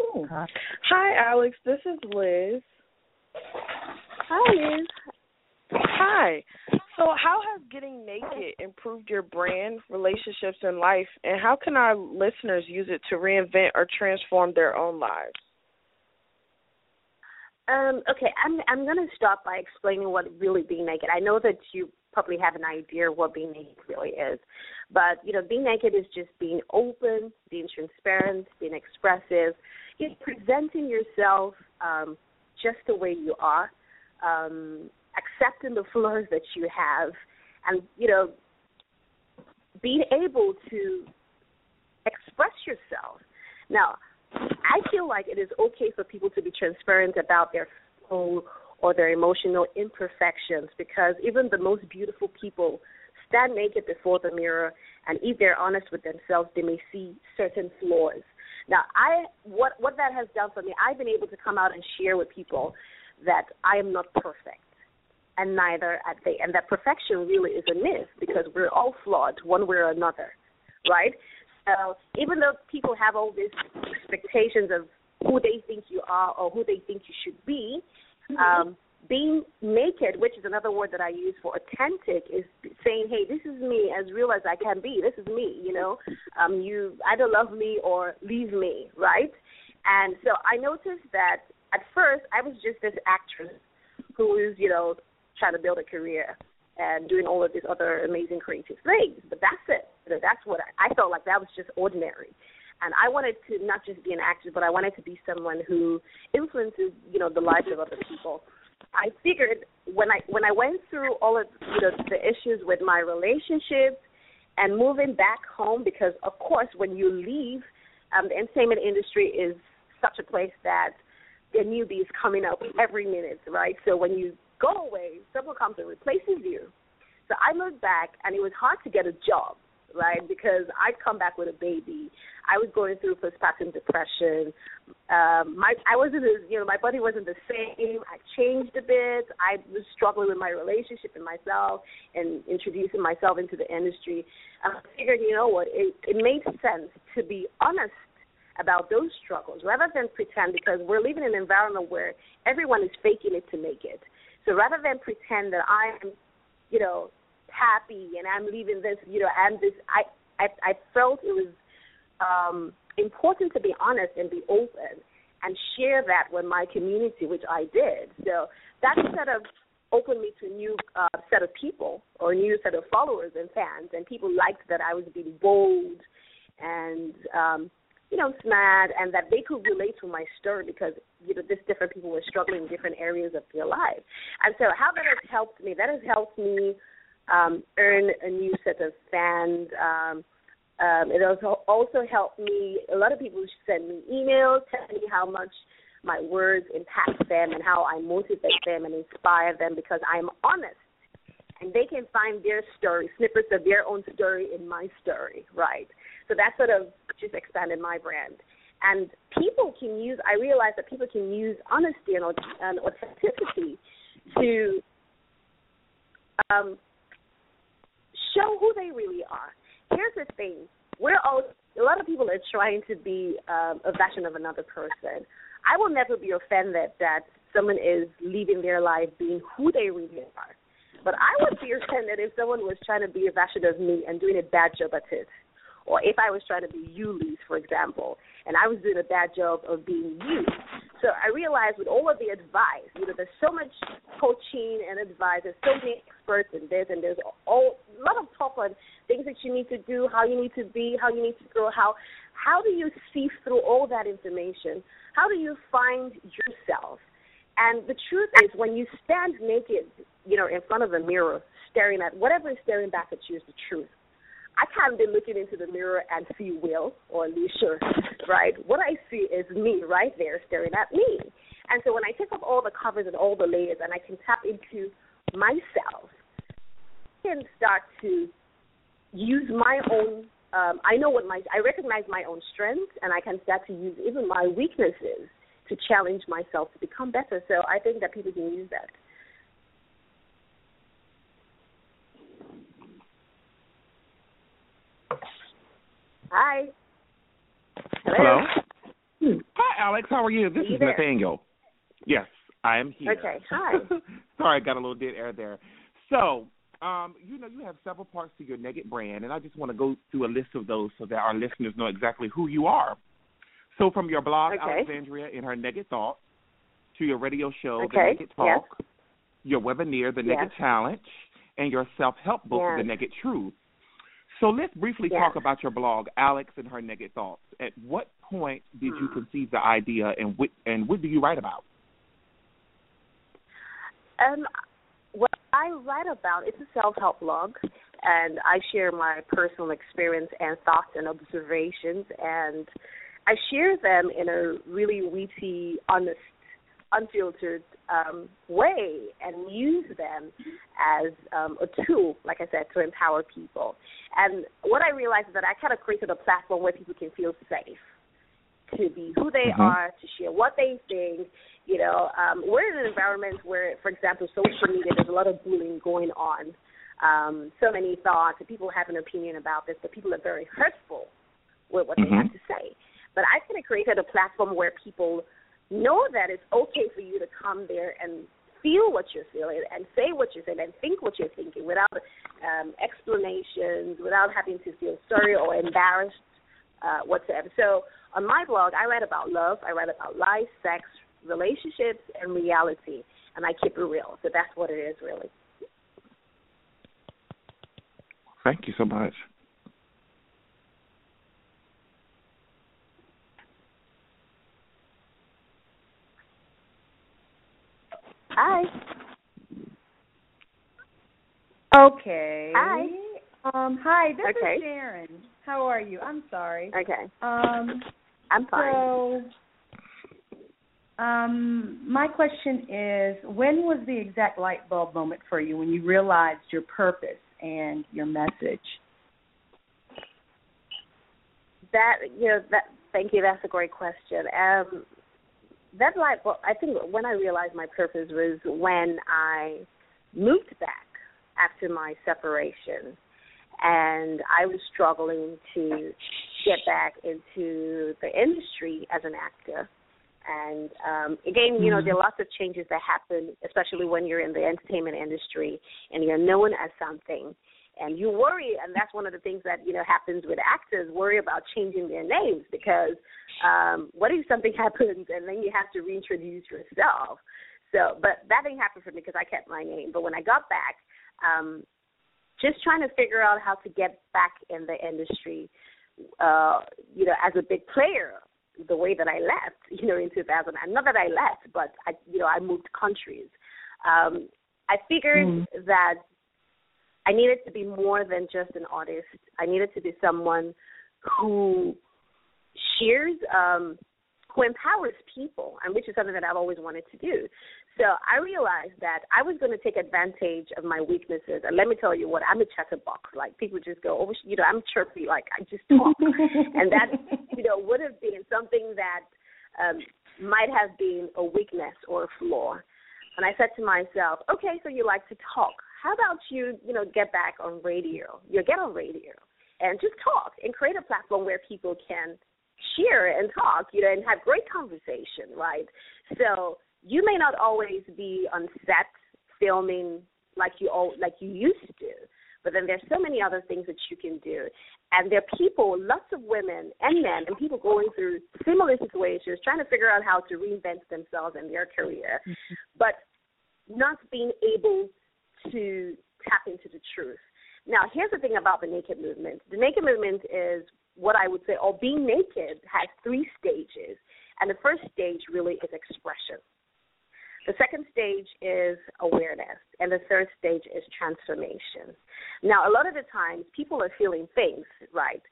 Ooh. Hi, Alex. This is Liz. Hi, Liz. Hi. So, how has getting naked improved your brand, relationships, and life? And how can our listeners use it to reinvent or transform their own lives? Um, okay, I'm I'm gonna start by explaining what really being naked. I know that you probably have an idea what being naked really is, but you know, being naked is just being open, being transparent, being expressive, you presenting yourself um, just the way you are, um, accepting the flaws that you have, and you know, being able to express yourself. Now, I feel like it is okay for people to be transparent about their soul or their emotional imperfections because even the most beautiful people stand naked before the mirror and if they're honest with themselves they may see certain flaws. Now I what what that has done for me, I've been able to come out and share with people that I am not perfect and neither are they. And that perfection really is a myth because we're all flawed one way or another. Right? So even though people have all these expectations of who they think you are or who they think you should be, um, being naked, which is another word that I use for authentic, is saying, "Hey, this is me as real as I can be. This is me. You know, um, you either love me or leave me, right?" And so I noticed that at first I was just this actress who is, you know, trying to build a career and doing all of these other amazing creative things. But that's it. That's what I, I felt like that was just ordinary. And I wanted to not just be an actress, but I wanted to be someone who influences, you know, the lives of other people. I figured when I when I went through all of you know, the issues with my relationships and moving back home, because of course when you leave, um, the entertainment industry is such a place that the newbies coming up every minute, right? So when you go away, someone comes and replaces you. So I moved back, and it was hard to get a job, right? Because I'd come back with a baby. I was going through postpartum depression. Um, my I wasn't as you know my body wasn't the same. I changed a bit. I was struggling with my relationship and myself, and introducing myself into the industry. I figured, you know what, it, it made sense to be honest about those struggles rather than pretend because we're living in an environment where everyone is faking it to make it. So rather than pretend that I'm, you know, happy and I'm leaving this, you know, and this, I, I, I felt it was um, important to be honest and be open and share that with my community, which I did. So that sort of opened me to a new uh, set of people or a new set of followers and fans, and people liked that I was being bold and um, you know, mad and that they could relate to my story because, you know, just different people were struggling in different areas of their life. And so how that has helped me, that has helped me um, earn a new set of fans. Um, um, it also also helped me. A lot of people send me emails telling me how much my words impact them and how I motivate them and inspire them because I'm honest, and they can find their story, snippets of their own story in my story, right? So that sort of just expanded my brand. And people can use, I realized that people can use honesty and, and authenticity to um, show who they really are. Here's the thing: we're all a lot of people are trying to be um, a version of another person. I will never be offended that someone is living their life being who they really are. But I would be offended if someone was trying to be a version of me and doing a bad job at it or if I was trying to be you, Lise, for example, and I was doing a bad job of being you. So I realized with all of the advice, you know, there's so much coaching and advice, there's so many experts in this, and there's all, a lot of talk on things that you need to do, how you need to be, how you need to grow, how how do you see through all that information? How do you find yourself? And the truth is, when you stand naked, you know, in front of a mirror, staring at whatever is staring back at you is the truth. I can't be looking into the mirror and see Will or Alicia, right? What I see is me right there staring at me. And so when I take off all the covers and all the layers and I can tap into myself, I can start to use my own um, I know what my I recognize my own strengths and I can start to use even my weaknesses to challenge myself to become better. So I think that people can use that. Hi. Hello. Hello? Hi, Alex. How are you? This you is there? Nathaniel. Yes, I am here. Okay. Hi. Sorry, I got a little dead air there. So, um, you know, you have several parts to your Naked brand, and I just want to go through a list of those so that our listeners know exactly who you are. So, from your blog, Okay. Alexandria in her Naked Thoughts, to your radio show, The Okay, Naked Talk, your webinar, The Yes. Naked Challenge, and your self-help book, Yes. The Naked Truth. So let's briefly Yes. talk about your blog, Alex and her Naked Thoughts. At what point did you Hmm. conceive the idea, and what and what do you write about? Um, what I write about it's a self-help blog, and I share my personal experience and thoughts and observations, and I share them in a really witty, honest, unfiltered um, way, and use them as um, a tool, like I said, to empower people. And what I realized is that I kind of created a platform where people can feel safe to be who they Mhm. are, to share what they think. You know, um, we're in an environment where, for example, social media, there's a lot of bullying going on. Um, so many thoughts, and people have an opinion about this, but people are very hurtful with what they Mhm. have to say. But I kind of created a platform where people know that it's okay for you to come there and feel what you're feeling and say what you're saying and think what you're thinking without um, explanations, without having to feel sorry or embarrassed uh, whatsoever. So on my blog, I write about love, I write about life, sex, relationships, and reality, and I keep it real. So that's what it is, really. Thank you so much. Hi. Okay. Hi. Um, hi, this Okay. is Sharon. How are you? I'm sorry. Okay. Um, I'm fine. So, um, my question is, when was the exact light bulb moment for you when you realized your purpose and your message? That you know that. Thank you. That's a great question. Um, that light Well, I think when I realized my purpose was when I moved back after my separation, and I was struggling to get back into the industry as an actor. And um, again, you know, Mhm. there are lots of changes that happen, especially when you're in the entertainment industry and you're known as something. And you worry, and that's one of the things that you know happens with actors. Worry about changing their names because um, what if something happens and then you have to reintroduce yourself? So, but that didn't happen for me because I kept my name. But when I got back, um, just trying to figure out how to get back in the industry, uh, you know, as a big player, the way that I left, you know, in 2000. And not that I left, but I, you know, I moved countries. Um, I figured Mm. that I needed to be more than just an artist. I needed to be someone who shares, um, who empowers people, and which is something that I've always wanted to do. So I realized that I was going to take advantage of my weaknesses. And let me tell you what, I'm a chatterbox. Like people just go, oh, you know, I'm chirpy. Like I just talk, and that, you know, would have been something that um, might have been a weakness or a flaw. And I said to myself, okay, so you like to talk. How about you, you know, get back on radio? You get on radio and just talk and create a platform where people can share and talk, you know, and have great conversation, right? So you may not always be on set filming like you all like you used to, but then there's so many other things that you can do. And there are people, lots of women and men, and people going through similar situations, trying to figure out how to reinvent themselves in their career, mm-hmm. but not being able to tap into the truth. Now, here's the thing about the naked movement. The naked movement is what I would say, or being naked has three stages. And the first stage really is expression. The second stage is awareness, and the third stage is transformation. Now, a lot of the times people are feeling things, right?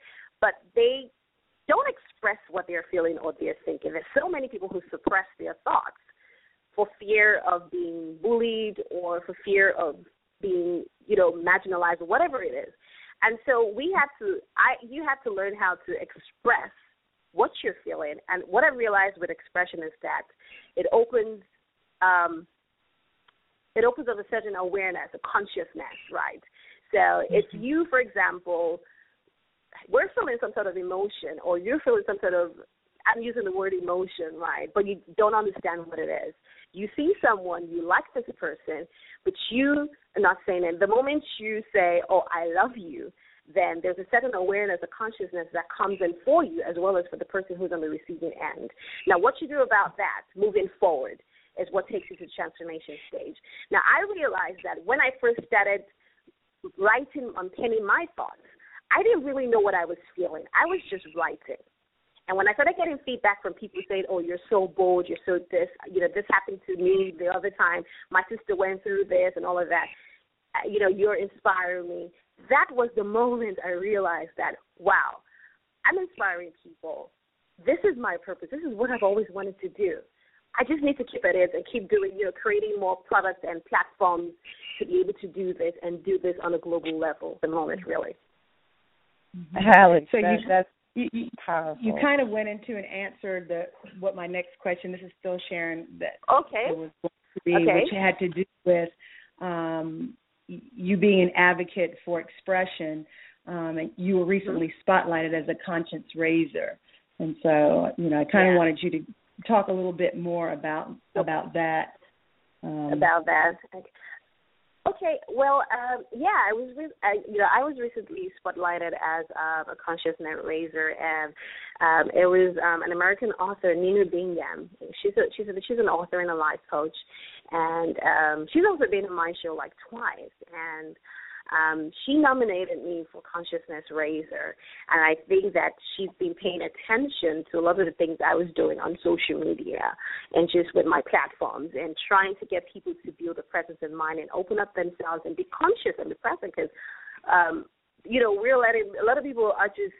But they don't express what they're feeling or they're thinking. There's so many people who suppress their thoughts for fear of being bullied or for fear of being, you know, marginalized or whatever it is. And so we have to I you have to learn how to express what you're feeling. And what I realized with expression is that it opens um it opens up a certain awareness, a consciousness, right? So mm-hmm. if you, for example, we're feeling some sort of emotion or you're feeling some sort of I'm using the word emotion, right? But you don't understand what it is. You see someone, you like this person, but you are not saying it. The moment you say, Oh, I love you, then there's a certain awareness, a consciousness that comes in for you as well as for the person who's on the receiving end. Now, what you do about that moving forward is what takes you to the transformation stage. Now, I realized that when I first started writing on penning my thoughts, I didn't really know what I was feeling. I was just writing. And when I started getting feedback from people saying, "Oh, you're so bold, you're so this," you know, this happened to me the other time. My sister went through this and all of that. Uh, you know, you're inspiring me. That was the moment I realized that, wow, I'm inspiring people. This is my purpose. This is what I've always wanted to do. I just need to keep at it and keep doing, you know, creating more products and platforms to be able to do this and do this on a global level the moment, really. Alex, so that, you, that's you, you, you kind of went into and answered the what my next question. This is still Sharon. That okay. was going to be, okay. which had to do with um, you being an advocate for expression. Um, and you were recently spotlighted as a conscience raiser, and so you know I kind of Yeah. wanted you to talk a little bit more about about that. Um, about that. Okay, well, um, yeah, I was, re- I, you know, I was recently spotlighted as um, a consciousness raiser, and um, it was um, an American author, Nina Bingham. She's a, she's a, she's an author and a life coach, and um, she's also been on my show like twice, and um, she nominated me for Consciousness Raiser, and I think that she's been paying attention to a lot of the things I was doing on social media and just with my platforms and trying to get people to build a presence in mind and open up themselves and be conscious and be present because, um, you know, we're letting a lot of people are just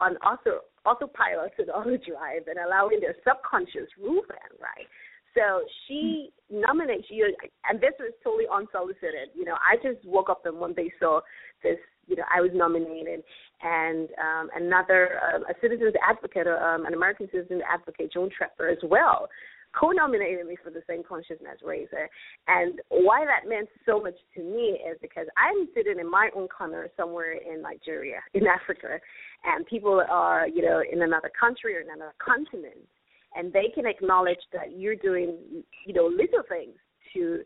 on auto autopilot and auto drive and allowing their subconscious rule them, right? So she nominated you, and this was totally unsolicited. You know, I just woke up and one day saw this. You know, I was nominated, and um, another uh, a citizens advocate, um, an American citizen advocate, Joan Trepper, as well, co-nominated me for the same consciousness raiser. And why that meant so much to me is because I'm sitting in my own corner somewhere in Nigeria, in Africa, and people are, you know, in another country or in another continent and they can acknowledge that you're doing you know little things to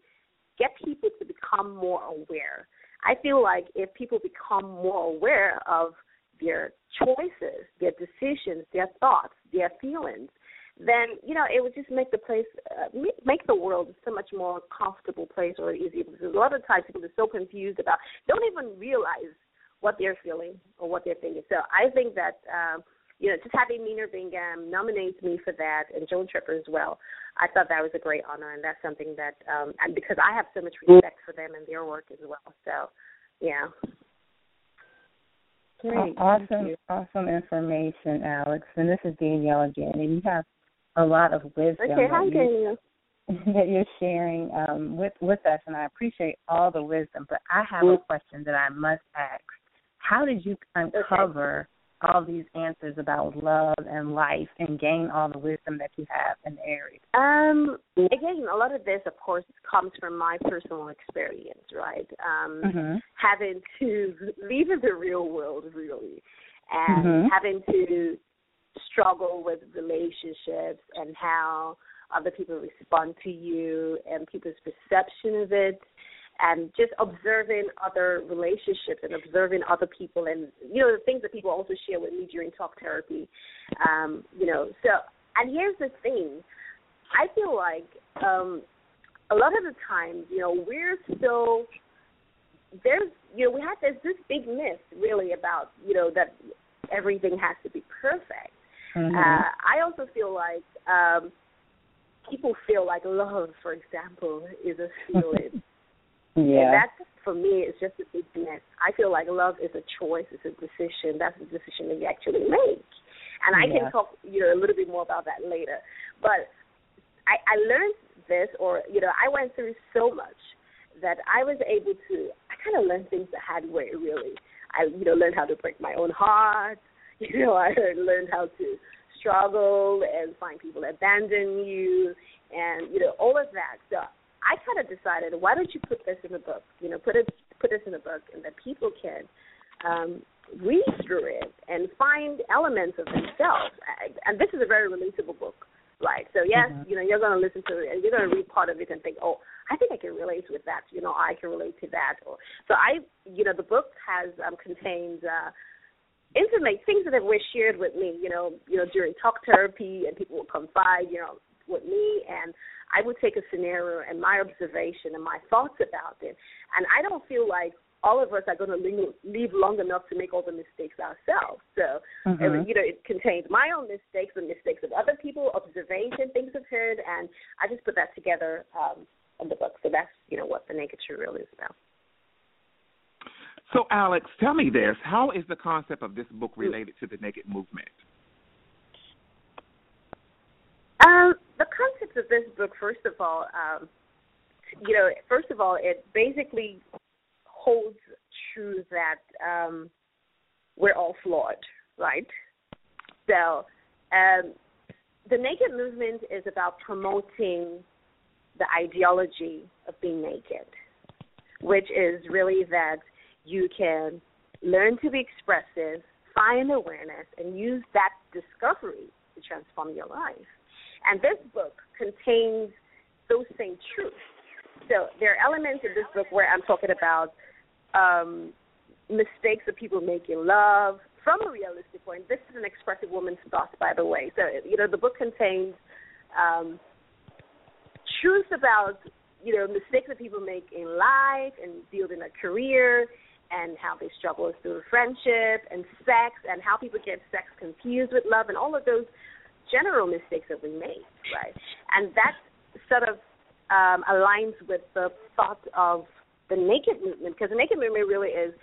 get people to become more aware. I feel like if people become more aware of their choices their decisions their thoughts their feelings then you know it would just make the place uh, make the world so much more comfortable place or easier. Because a lot of times people are so confused about don't even realize what they're feeling or what they're thinking. So i think that um you know, just having Nina Bingham nominate me for that and Joan Trepper as well, I thought that was a great honor, and that's something that, um, and because I have so much respect for them and their work as well. So, yeah. Great. Awesome, awesome information, Alex. And this is Danielle again, and you have a lot of wisdom Okay, hi, that, you, Danielle. that you're sharing um, with with us, and I appreciate all the wisdom. But I have a question that I must ask: How did you uncover all these answers about love and life and gain all the wisdom that you have in the area? Um, again, a lot of this, of course, comes from my personal experience, right? Um, Mm-hmm. Having to leave the real world, really, and Mhm. having to struggle with relationships and how other people respond to you and people's perception of it and just observing other relationships and observing other people and you know the things that people also share with me during talk therapy um you know so and here's the thing i feel like um a lot of the times you know we're still there's you know we have this this big myth really about you know that everything has to be perfect Mhm. uh, I also feel like um, people feel like love, for example, is a feeling. Yeah. And that for me is just a big myth. I feel like love is a choice, it's a decision. That's a decision that you actually make. And I Yeah. can talk, you know, a little bit more about that later. But I, I learned this, or you know, I went through so much that I was able to. I kind of learned things the hard way, really. I, you know, learned how to break my own heart. You know, I learned how to struggle and find people abandon you, and you know, all of that. So I kind of decided, why don't you put this in a book? You know, put it put this in a book, and that people can um, read through it and find elements of themselves. I- And this is a very relatable book, right? So yes, Mhm. you know, you're going to listen to it and you're going to read part of it and think, oh, I think I can relate with that. You know, I can relate to that. Or so I, you know, the book has um, contains. Uh, intimate things that were shared with me, you know, you know, during talk therapy and people would confide, you know, with me and I would take a scenario and my observation and my thoughts about it. And I don't feel like all of us are going to leave, leave long enough to make all the mistakes ourselves. So, Mhm. and, you know, it contains my own mistakes, the mistakes of other people, observation, things I've heard, and I just put that together um, in the book. So that's, you know, what the Naked Truth Real is about. So, Alex, tell me this: How is the concept of this book related to the naked movement? Um, the concept of this book, first of all, um, you know, first of all, it basically holds true that um, we're all flawed, right? So, um, the naked movement is about promoting the ideology of being naked, which is really that you can learn to be expressive, find awareness, and use that discovery to transform your life. And this book contains those same truths. So there are elements in this book where I'm talking about um, mistakes that people make in love from a realistic point. This is an expressive woman's thoughts, by the way. So you know the book contains um, truths about you know mistakes that people make in life and building a career and how they struggle through friendship and sex and how people get sex confused with love and all of those general mistakes that we make, right? And that sort of um, aligns with the thought of the naked movement because the naked movement really is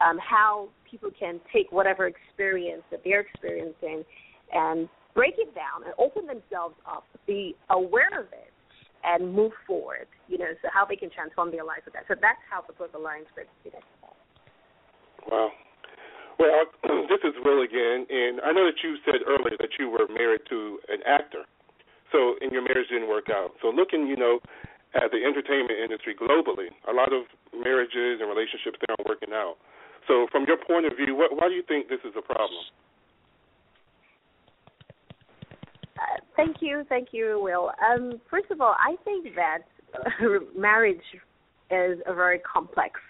um, how people can take whatever experience that they're experiencing and break it down and open themselves up, be aware of it, and move forward. You know, so how they can transform their life with that. So that's how the book aligns with you know. Wow. Well, this is Will again, and I know that you said earlier that you were married to an actor. So, and your marriage didn't work out. So, looking, you know, at the entertainment industry globally, a lot of marriages and relationships they aren't working out. So, from your point of view, what, why do you think this is a problem? Uh, thank you, thank you, Will. Um, first of all, I think that marriage is a very complex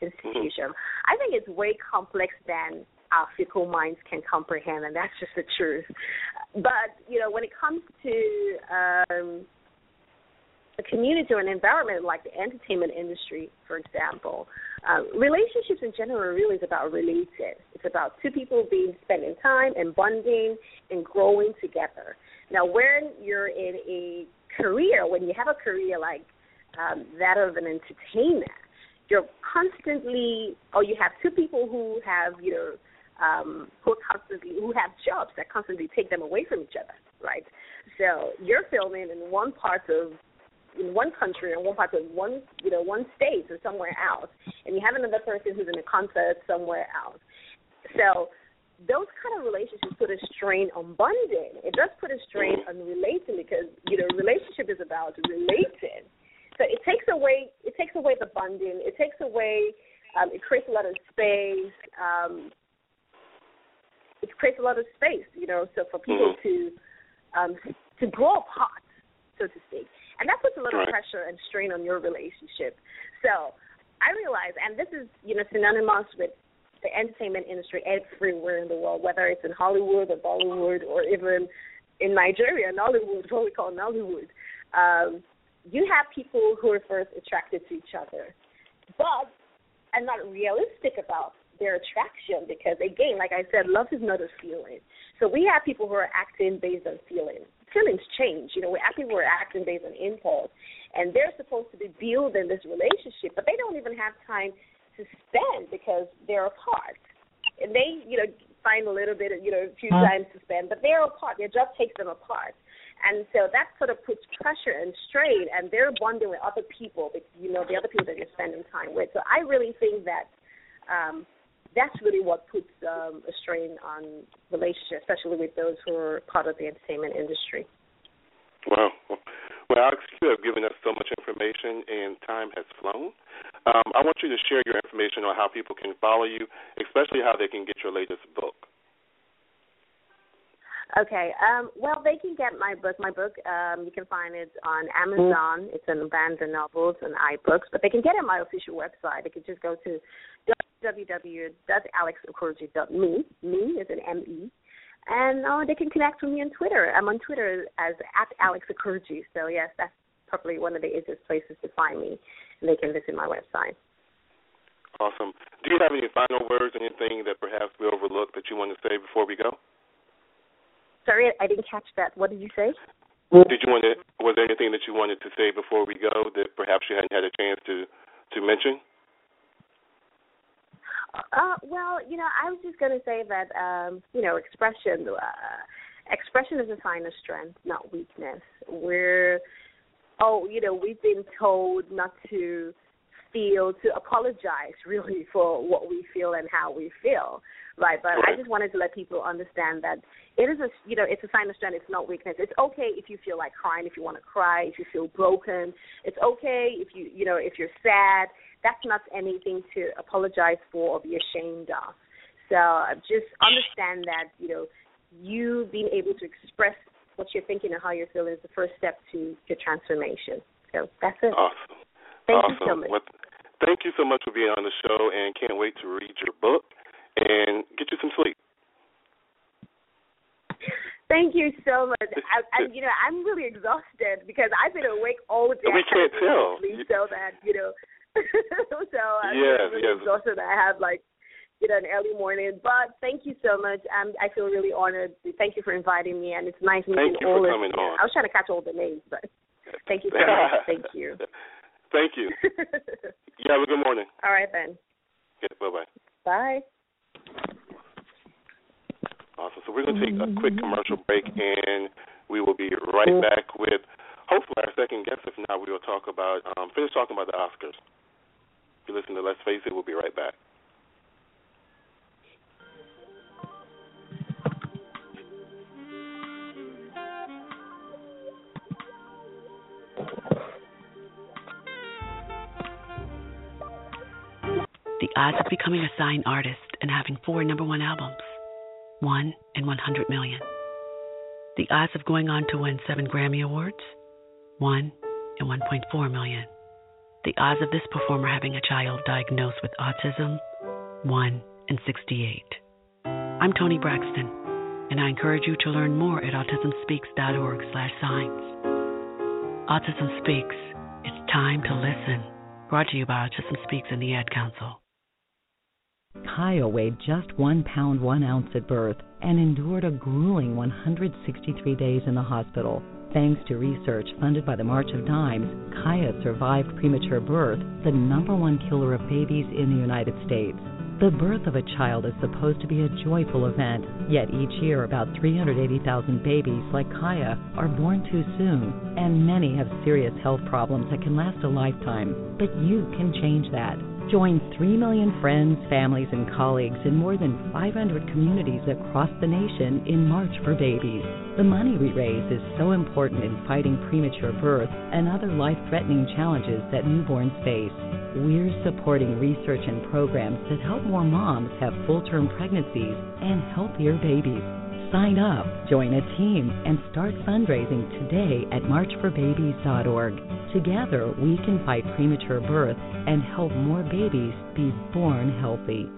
institution. I think it's way complex than our fickle minds can comprehend, and that's just the truth. But you know, when it comes to um, a community or an environment like the entertainment industry, for example, um, relationships in general really is about related. It's about two people being spending time and bonding and growing together. Now, when you're in a career, when you have a career like um, that of an entertainer, you're constantly, or you have two people who have, you know, um, who constantly who have jobs that constantly take them away from each other, right? So you're filming in one part of in one country or one part of one you know one state or somewhere else, and you have another person who's in a concert somewhere else. So those kind of relationships put a strain on bonding. It does put a strain on relating because you know relationship is about relating. So it takes away it takes away the bonding. It takes away um, it creates a lot of space. Um, it creates a lot of space, you know, so for people to um, to grow apart, so to speak, and that puts a lot of pressure and strain on your relationship. So I realize, and this is you know synonymous with the entertainment industry everywhere in the world, whether it's in Hollywood or Bollywood or even in Nigeria, Nollywood, what we call Nollywood. Um, you have people who are first attracted to each other, but are not realistic about their attraction because, again, like I said, love is not a feeling. So we have people who are acting based on feelings. feelings change. You know, we act people are acting based on impulse, and they're supposed to be building this relationship, but they don't even have time to spend because they're apart. And they, you know, find a little bit, of, you know, a few times to spend, but they're apart. Their job takes them apart. And so that sort of puts pressure and strain, and they're bonding with other people, you know, the other people that you're spending time with. So I really think that um, that's really what puts um, a strain on relationships, especially with those who are part of the entertainment industry. Wow. Well, Alex, you have given us so much information, and time has flown. Um, I want you to share your information on how people can follow you, especially how they can get your latest book. Okay. Um, well, they can get my book. My book, um, you can find it on Amazon. It's in Barnes and Nobles and iBooks, but they can get it on my official website. They can just go to www.alexokoroji.me. Me is an M-E. And uh, they can connect with me on Twitter. I'm on Twitter as at Alex Okoroji. So, yes, that's probably one of the easiest places to find me. And they can visit my website. Awesome. Do you have any final words, anything that perhaps we overlooked that you want to say before we go? Sorry, I didn't catch that. What did you say? Did you want to? Was there anything that you wanted to say before we go that perhaps you hadn't had a chance to to mention? Uh, well, you know, I was just going to say that um, you know, expression uh, expression is a sign of strength, not weakness. We're oh, you know, we've been told not to feel to apologize really for what we feel and how we feel right but right. i just wanted to let people understand that it is a you know it's a sign of strength it's not weakness. It's okay if you feel like crying if you want to cry if you feel broken. It's okay if you you know if you're sad. That's not anything to apologize for or be ashamed of. So just understand that you know you being able to express what you're thinking and how you're feeling is the first step to your transformation. So that's it. Awesome. Thank awesome. you so much. Well, thank you so much for being on the show, and can't wait to read your book and get you some sleep. Thank you so much. I, I, you know, I'm really exhausted because I've been awake all day. We can't tell. So that you know, so uh, I'm yes, really yes. exhausted. I have like you know an early morning. But thank you so much. I'm, I feel really honored. Thank you for inviting me, and it's nice meeting Thank you all for of coming you. on. I was trying to catch all the names, but thank you so much. Thank you. Thank you. you have a good morning. All right then. Okay, bye bye. Bye. Awesome. So we're going to take a quick commercial break, and we will be right back with hopefully our second guest. If not, we will talk about um, finish talking about the Oscars. If you listen to Let's Face It, we'll be right back. The odds of becoming a signed artist and having four number one albums. One in 100 million. The odds of going on to win seven Grammy Awards. One in 1.4 million. The odds of this performer having a child diagnosed with autism. One in 68. I'm Toni Braxton, and I encourage you to learn more at autismspeaks.org slash signs. Autism Speaks. It's time to listen. Brought to you by Autism Speaks and the Ad Council. Kaya weighed just one pound one ounce at birth and endured a grueling 163 days in the hospital. Thanks to research funded by the March of Dimes, Kaya survived premature birth, the number one killer of babies in the United States. The birth of a child is supposed to be a joyful event, yet each year about 380,000 babies like Kaya are born too soon, and many have serious health problems that can last a lifetime. But you can change that. Join 3 million friends, families, and colleagues in more than 500 communities across the nation in March for Babies. The money we raise is so important in fighting premature birth and other life threatening challenges that newborns face. We're supporting research and programs that help more moms have full term pregnancies and healthier babies. Sign up, join a team, and start fundraising today at marchforbabies.org. Together, we can fight premature birth and help more babies be born healthy.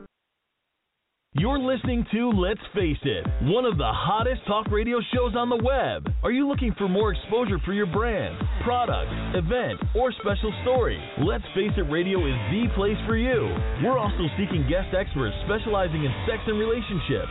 You're listening to Let's Face It, one of the hottest talk radio shows on the web. Are you looking for more exposure for your brand, product, event, or special story? Let's Face It Radio is the place for you. We're also seeking guest experts specializing in sex and relationships,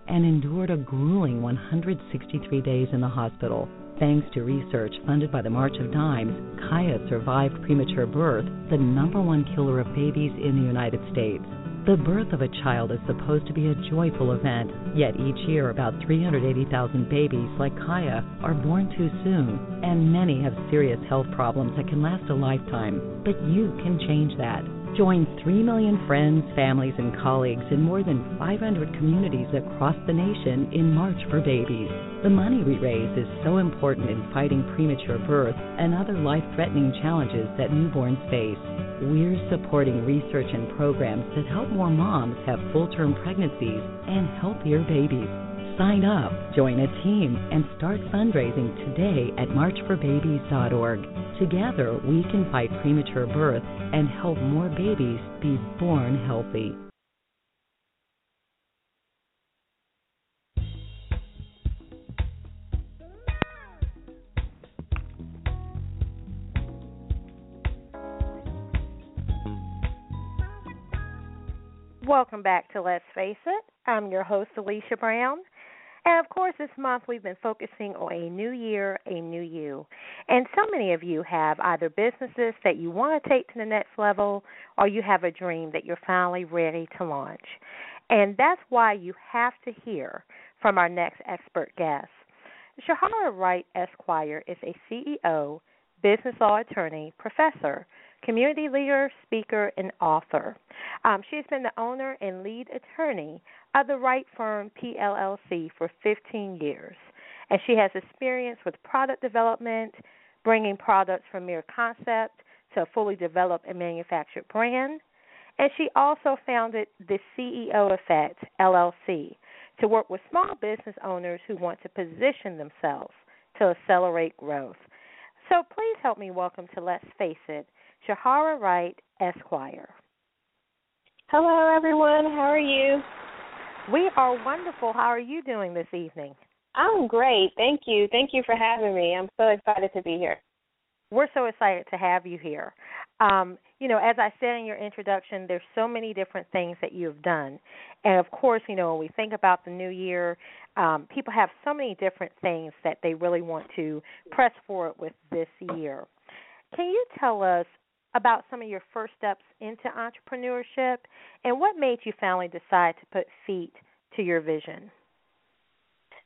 and endured a grueling 163 days in the hospital. Thanks to research funded by the March of Dimes, Kaya survived premature birth, the number one killer of babies in the United States. The birth of a child is supposed to be a joyful event, yet each year about 380,000 babies like Kaya are born too soon, and many have serious health problems that can last a lifetime. But you can change that. Join 3 million friends, families, and colleagues in more than 500 communities across the nation in March for Babies. The money we raise is so important in fighting premature birth and other life threatening challenges that newborns face. We're supporting research and programs that help more moms have full term pregnancies and healthier babies. Sign up, join a team, and start fundraising today at marchforbabies.org. Together, we can fight premature birth and help more babies be born healthy. Welcome back to Let's Face It. I'm your host, Alicia Brown. And of course, this month we've been focusing on a new year, a new you. And so many of you have either businesses that you want to take to the next level or you have a dream that you're finally ready to launch. And that's why you have to hear from our next expert guest. Shahara Wright Esquire is a CEO, business law attorney, professor, community leader, speaker, and author. Um, she has been the owner and lead attorney of the Wright Firm PLLC for 15 years, and she has experience with product development, bringing products from mere concept to a fully developed and manufactured brand. And she also founded the CEO Effect LLC to work with small business owners who want to position themselves to accelerate growth. So please help me welcome to Let's Face It, Shahara Wright Esquire. Hello, everyone. How are you? We are wonderful. How are you doing this evening? I'm great. Thank you. Thank you for having me. I'm so excited to be here. We're so excited to have you here. Um, you know, as I said in your introduction, there's so many different things that you have done. And of course, you know, when we think about the new year, um, people have so many different things that they really want to press forward with this year. Can you tell us about some of your first steps into entrepreneurship and what made you finally decide to put feet to your vision?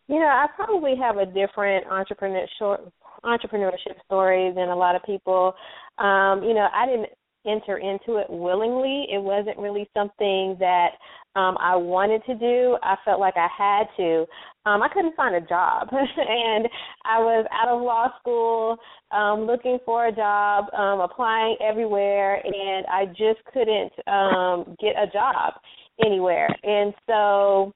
You know, I probably have a different entrepreneurship entrepreneurship story than a lot of people. Um, you know, I didn't enter into it willingly. It wasn't really something that um I wanted to do. I felt like I had to. Um I couldn't find a job and I was out of law school um looking for a job, um applying everywhere and I just couldn't um get a job anywhere. And so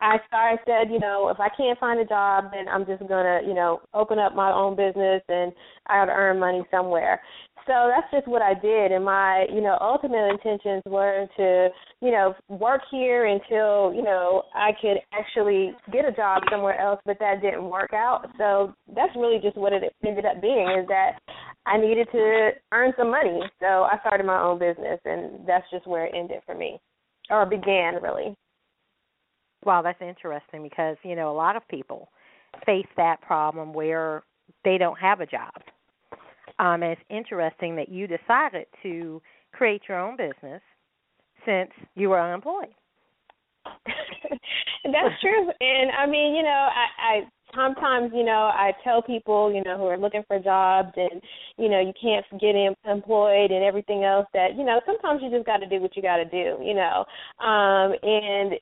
I started said, you know, if I can't find a job, then I'm just gonna, you know, open up my own business and I got to earn money somewhere so that's just what I did. And my, you know, ultimate intentions were to, you know, work here until, you know, I could actually get a job somewhere else, but that didn't work out. So that's really just what it ended up being is that I needed to earn some money. So I started my own business and that's just where it ended for me. Or began really. Wow, that's interesting because, you know, a lot of people face that problem where they don't have a job um, and it's interesting that you decided to create your own business since you were unemployed. That's true. And I mean, you know, I, I sometimes, you know, I tell people, you know, who are looking for jobs and, you know, you can't get employed and everything else that, you know, sometimes you just got to do what you got to do, you know. Um and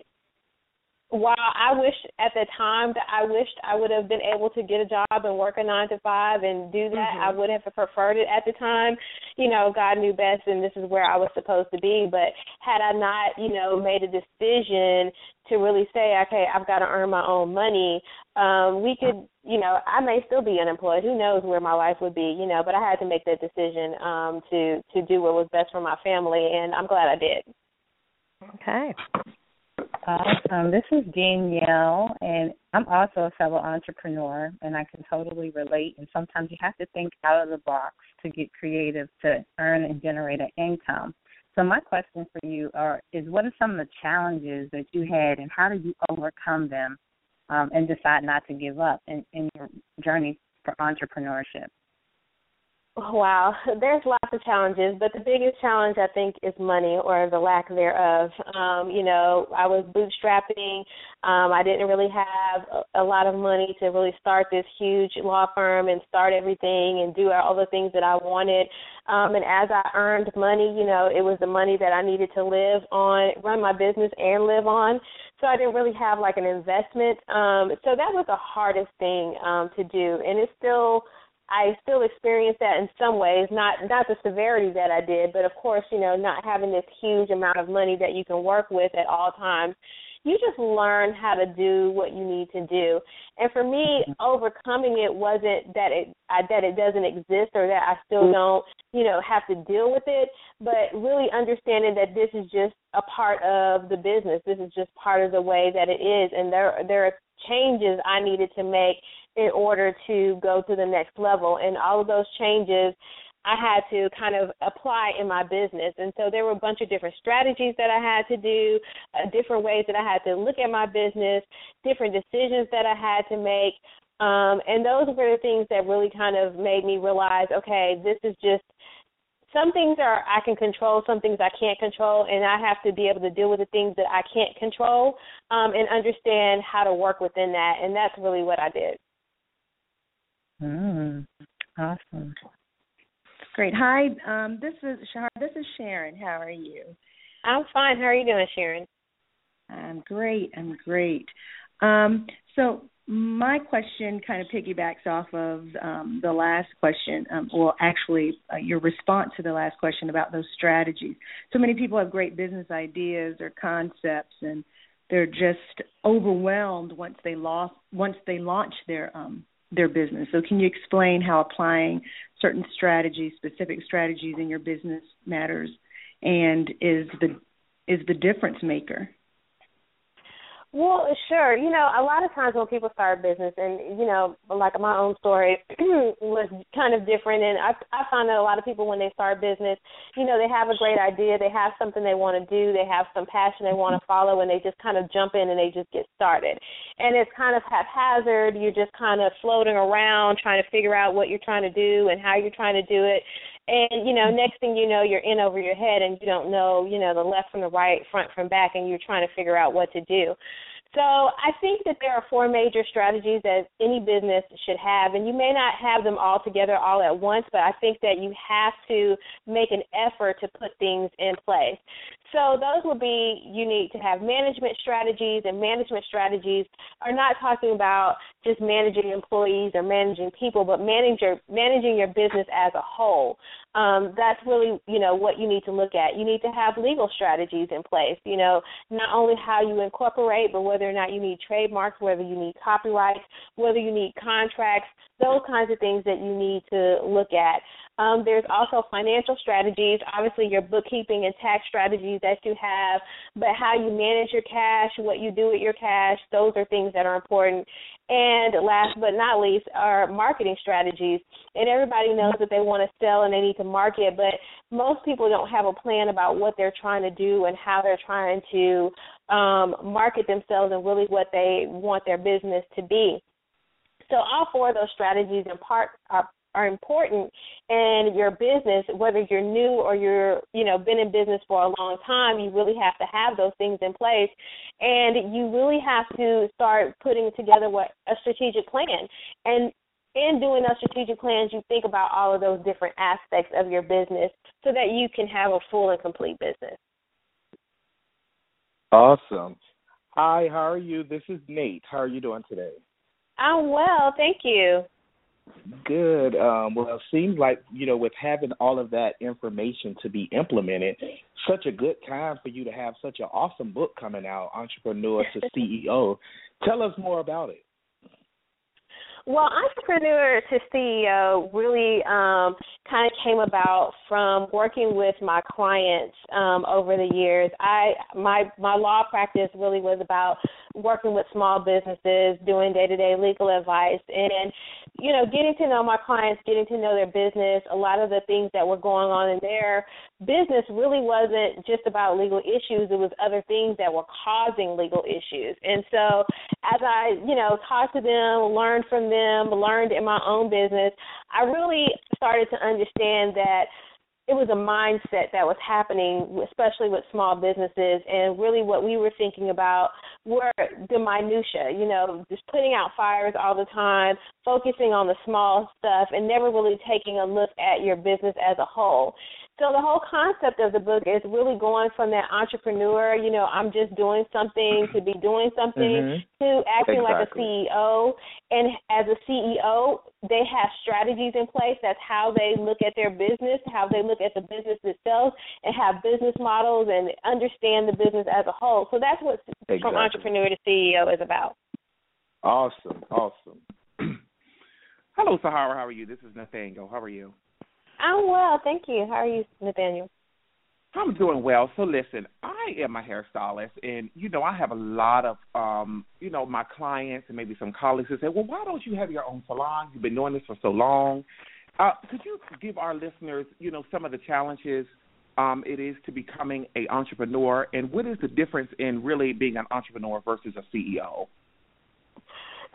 while I wish at the time that I wished I would have been able to get a job and work a nine to five and do that, mm-hmm. I would have preferred it at the time. You know, God knew best and this is where I was supposed to be. But had I not, you know, made a decision to really say, okay, I've got to earn my own money, um, we could, you know, I may still be unemployed. Who knows where my life would be, you know, but I had to make that decision um to to do what was best for my family and I'm glad I did. Okay. Awesome. This is Danielle, and I'm also a fellow entrepreneur, and I can totally relate. And sometimes you have to think out of the box to get creative to earn and generate an income. So my question for you are: is what are some of the challenges that you had, and how did you overcome them, um, and decide not to give up in, in your journey for entrepreneurship? Wow, there's lots of challenges, but the biggest challenge I think is money or the lack thereof. Um, you know, I was bootstrapping. Um, I didn't really have a, lot of money to really start this huge law firm and start everything and do all the things that I wanted. Um, and as I earned money, you know, it was the money that I needed to live on, run my business and live on. So I didn't really have like an investment. Um, so that was the hardest thing um, to do, and it's still I still experience that in some ways, not not the severity that I did, but of course, you know, not having this huge amount of money that you can work with at all times. You just learn how to do what you need to do. And for me, overcoming it wasn't that it I, that it doesn't exist or that I still mm-hmm. don't, you know, have to deal with it, but really understanding that this is just a part of the business. This is just part of the way that it is, and there there are changes I needed to make in order to go to the next level. And all of those changes I had to kind of apply in my business. And so there were a bunch of different strategies that I had to do, uh, different ways that I had to look at my business, different decisions that I had to make. Um, and those were the things that really kind of made me realize, okay, this is just some things are I can control, some things I can't control, and I have to be able to deal with the things that I can't control um, and understand how to work within that. And that's really what I did. Mm, awesome. Great. Hi, um, this is Shahar. This is Sharon. How are you? I'm fine. How are you doing, Sharon? I'm great. I'm great. Um, so my question kind of piggybacks off of um, the last question, um, well, actually, uh, your response to the last question about those strategies. So many people have great business ideas or concepts, and they're just overwhelmed once they lost once they launch their um, their business. So, can you explain how applying certain strategies, specific strategies in your business matters, and is the is the difference maker? Well, sure. You know, a lot of times when people start a business, and you know, like my own story was kind of different, and I I find that a lot of people when they start business, you know, they have a great idea, they have something they want to do, they have some passion they want to mm-hmm. follow, and they just kind of jump in and they just get started, and it's kind of haphazard. You're just kind of floating around trying to figure out what you're trying to do and how you're trying to do it, and you know, next thing you know, you're in over your head, and you don't know, you know, the left from the right, front from back, and you're trying to figure out what to do. So I think that there are four major strategies that any business should have, and you may not have them all together all at once, but I think that you have to make an effort to put things in place. So those would be you need to have management strategies, and management strategies are not talking about just managing employees or managing people, but managing your, managing your business as a whole um, that's really you know what you need to look at. You need to have legal strategies in place. You know, not only how you incorporate, but whether or not you need trademarks, whether you need copyrights, whether you need contracts, those kinds of things that you need to look at. Um, there's also financial strategies, obviously your bookkeeping and tax strategies that you have, but how you manage your cash, what you do with your cash, those are things that are important. And last but not least are marketing strategies. And everybody knows that they want to sell and they need to market, but most people don't have a plan about what they're trying to do and how they're trying to um, market themselves and really what they want their business to be. So all four of those strategies in part are are important in your business, whether you're new or you're, you know, been in business for a long time, you really have to have those things in place. And you really have to start putting together what a strategic plan. And in doing those strategic plans, you think about all of those different aspects of your business so that you can have a full and complete business. Awesome. Hi, how are you? This is Nate. How are you doing today? I'm well, thank you. Good. Um, well, it seems like you know, with having all of that information to be implemented, such a good time for you to have such an awesome book coming out, Entrepreneur to CEO. Tell us more about it. Well, entrepreneur to CEO really um, kind of came about from working with my clients um, over the years. I my my law practice really was about working with small businesses, doing day to day legal advice, and you know, getting to know my clients, getting to know their business, a lot of the things that were going on in their business really wasn't just about legal issues, it was other things that were causing legal issues. And so as I, you know, talked to them, learned from them, learned in my own business, I really started to understand that it was a mindset that was happening, especially with small businesses, and really what we were thinking about were the minutia. You know, just putting out fires all the time, focusing on the small stuff, and never really taking a look at your business as a whole. So the whole concept of the book is really going from that entrepreneur, you know, I'm just doing something to be doing something mm-hmm. to acting exactly. like a CEO. And as a CEO, they have strategies in place. That's how they look at their business, how they look at the business itself, and have business models and understand the business as a whole. So that's what exactly. from entrepreneur to CEO is about. Awesome, awesome. Hello, Shahara. How are you? This is Nathaniel. How are you? I'm well, thank you. How are you, Nathaniel? I'm doing well. So listen, I am a hairstylist and you know, I have a lot of um, you know, my clients and maybe some colleagues who say, Well, why don't you have your own salon? You've been doing this for so long. Uh, could you give our listeners, you know, some of the challenges um, it is to becoming a entrepreneur and what is the difference in really being an entrepreneur versus a CEO?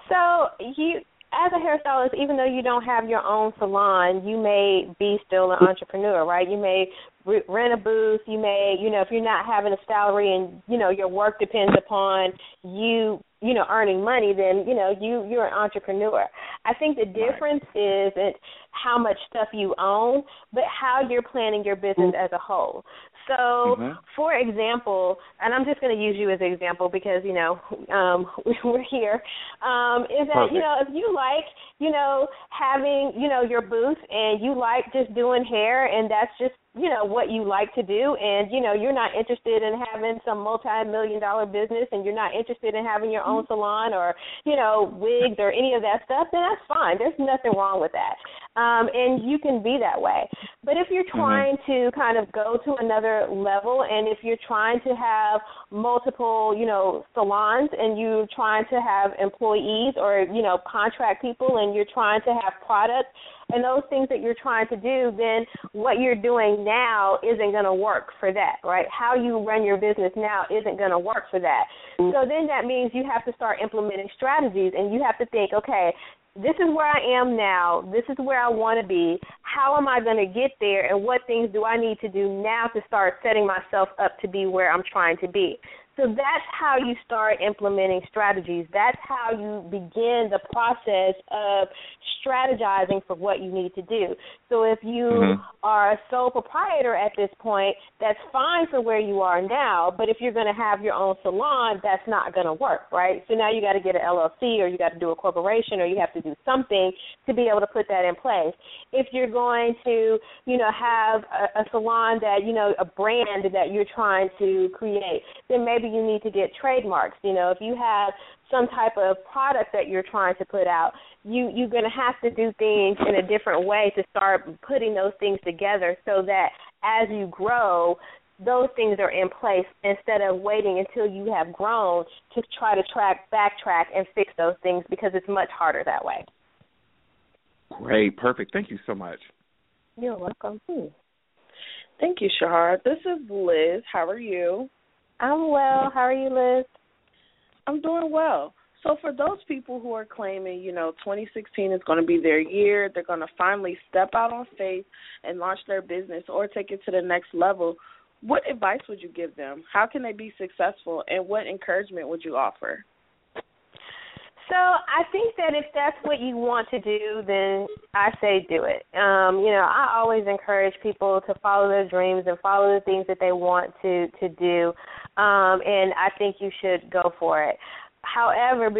So you as a hairstylist, even though you don't have your own salon, you may be still an entrepreneur, right? You may re- rent a booth. You may, you know, if you're not having a salary and you know your work depends upon you, you know, earning money, then you know you you're an entrepreneur. I think the difference right. isn't how much stuff you own, but how you're planning your business mm-hmm. as a whole. So, mm-hmm. for example, and I'm just going to use you as an example because you know um, we're here. Um, is that Perfect. you know if you like you know having you know your booth and you like just doing hair and that's just you know what you like to do. And you know you're not interested in having some multi-million dollar business and you're not interested in having your own salon or you know wigs or any of that stuff then that's fine. There's nothing wrong with that. Um and you can be that way. But if you're trying mm-hmm. to kind of go to another level and if you're trying to have multiple you know salons and you're trying to have employees or you know contract people and you're trying to have products and those things that you're trying to do, then what you're doing now isn't going to work for that, right? How you run your business now isn't going to work for that. Mm-hmm. So then that means you have to start implementing strategies and you have to think, okay, this is where I am now. This is where I want to be. How am I going to get there? And what things do I need to do now to start setting myself up to be where I'm trying to be? So that's how you start implementing strategies. That's how you begin the process of strategizing for what you need to do. So if you mm-hmm. are a sole proprietor at this point, that's fine for where you are now, but if you're going to have your own salon, that's not going to work, right? So now you got to get an LLC or you got to do a corporation or you have to do something to be able to put that in place. If you're going to, you know, have a, a salon that, you know, a brand that you're trying to create, then maybe you need to get trademarks. You know, if you have some type of product that you're trying to put out, you you're going to have to do things in a different way to start putting those things together so that as you grow, those things are in place instead of waiting until you have grown to try to track backtrack and fix those things because it's much harder that way. Great, perfect. Thank you so much. You're welcome. Thank you, Shahar. This is Liz. How are you? I'm well. How are you, Liz? I'm doing well. So for those people who are claiming, you know, 2016 is going to be their year, they're going to finally step out on faith and launch their business or take it to the next level, what advice would you give them? How can they be successful and what encouragement would you offer? So I think that if that's what you want to do, then I say do it. Um, you know, I always encourage people to follow their dreams and follow the things that they want to to do. Um, and I think you should go for it. However,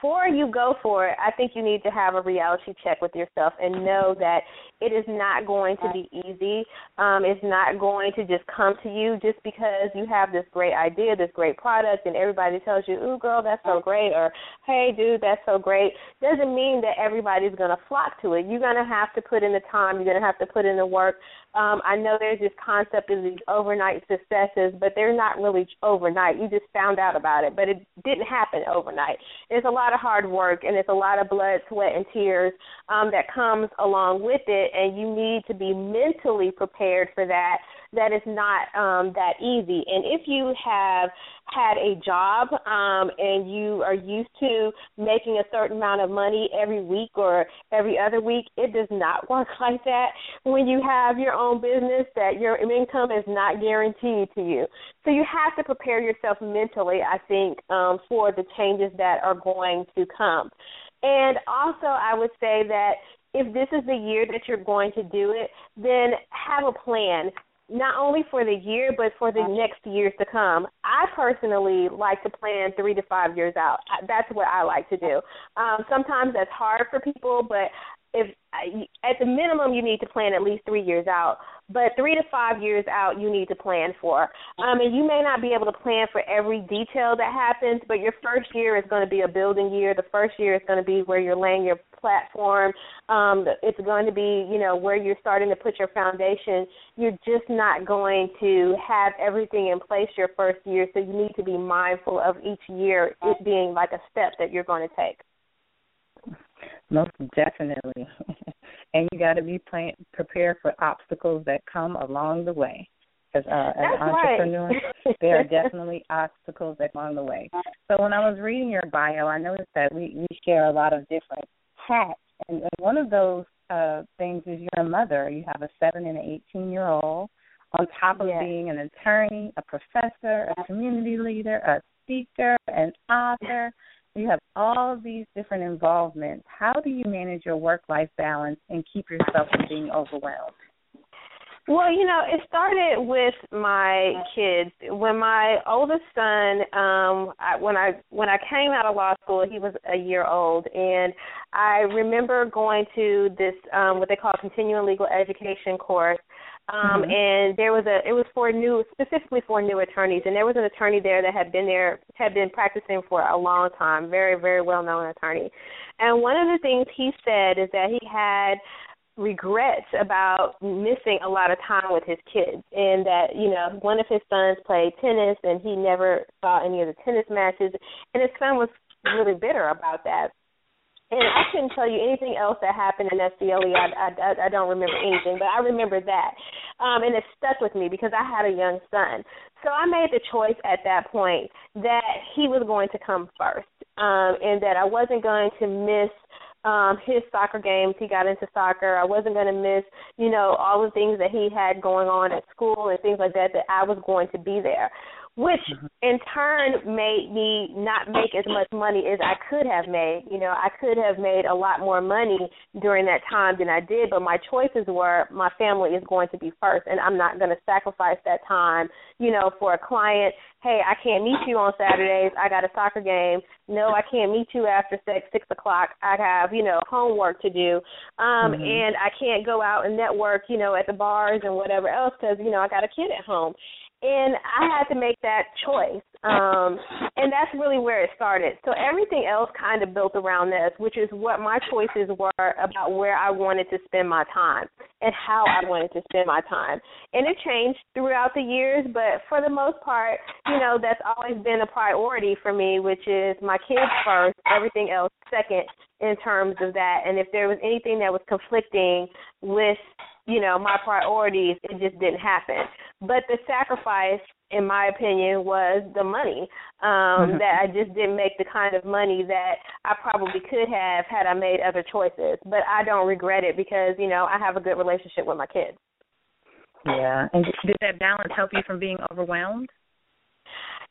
before you go for it, I think you need to have a reality check with yourself and know that it is not going to be easy. Um, it's not going to just come to you just because you have this great idea, this great product, and everybody tells you, "Ooh, girl, that's so great," or "Hey, dude, that's so great." Doesn't mean that everybody's going to flock to it. You're going to have to put in the time. You're going to have to put in the work. Um, I know there's this concept of these overnight successes, but they're not really overnight. You just found out about it, but it didn't happen overnight. It's a lot of hard work, and it's a lot of blood, sweat, and tears um, that comes along with it, and you need to be mentally prepared for that that is not um, that easy. And if you have had a job um, and you are used to making a certain amount of money every week or every other week, it does not work like that. When you have your own business, that your income is not guaranteed to you. So you have to prepare yourself mentally, I think, um, for the changes that are going to come. And also, I would say that if this is the year that you're going to do it, then have a plan not only for the year but for the next years to come. I personally like to plan three to five years out. That's what I like to do. Um, sometimes that's hard for people, but if at the minimum you need to plan at least three years out but three to five years out you need to plan for. Um and you may not be able to plan for every detail that happens but your first year is going to be a building year. The first year is going to be where you're laying your platform. Um it's going to be you know where you're starting to put your foundation. You're just not going to have everything in place your first year so you need to be mindful of each year it being like a step that you're going to take most definitely. and you got to be plan- prepared for obstacles that come along the way. Because uh, as an entrepreneur, right. there are definitely obstacles along the way. So when I was reading your bio, I noticed that we, we share a lot of different hats. And, and one of those uh, things is you're a mother. You have a seven and an 18 year old. On top of yes. being an attorney, a professor, a community leader, a speaker, an author, you have all these different involvements. How do you manage your work life balance and keep yourself from being overwhelmed? Well, you know, it started with my kids. When my oldest son, um, I, when I when I came out of law school, he was a year old, and I remember going to this um, what they call continuing legal education course, um, mm-hmm. and there was a it was for new specifically for new attorneys, and there was an attorney there that had been there had been practicing for a long time, very very well known attorney. And one of the things he said is that he had regrets about missing a lot of time with his kids and that you know one of his sons played tennis and he never saw any of the tennis matches and his son was really bitter about that and I couldn't tell you anything else that happened in SCLE. I, I I don't remember anything, but I remember that, um, and it stuck with me because I had a young son. So I made the choice at that point that he was going to come first, um, and that I wasn't going to miss um his soccer games he got into soccer i wasn't going to miss you know all the things that he had going on at school and things like that that i was going to be there which Mm-hmm. in turn made me not make as much money as I could have made. You know, I could have made a lot more money during that time than I did, but my choices were my family is going to be first, and I'm not going to sacrifice that time, you know, for a client. Hey, I can't meet you on Saturdays. I got a soccer game. No, I can't meet you after six six o'clock. I have you know homework to do, um, Mhm. and I can't go out and network, you know, at the bars and whatever else because you know I got a kid at home and I had to make that choice. Um, and that's really where it started. So everything else kind of built around this, which is what my choices were about where I wanted to spend my time and how I wanted to spend my time. And it changed throughout the years, but for the most part, you know, that's always been a priority for me, which is my kids first, everything else second in terms of that. And if there was anything that was conflicting with you know my priorities it just didn't happen but the sacrifice in my opinion was the money um Mhm. that i just didn't make the kind of money that i probably could have had i made other choices but i don't regret it because you know i have a good relationship with my kids Yeah. And did that balance help you from being overwhelmed?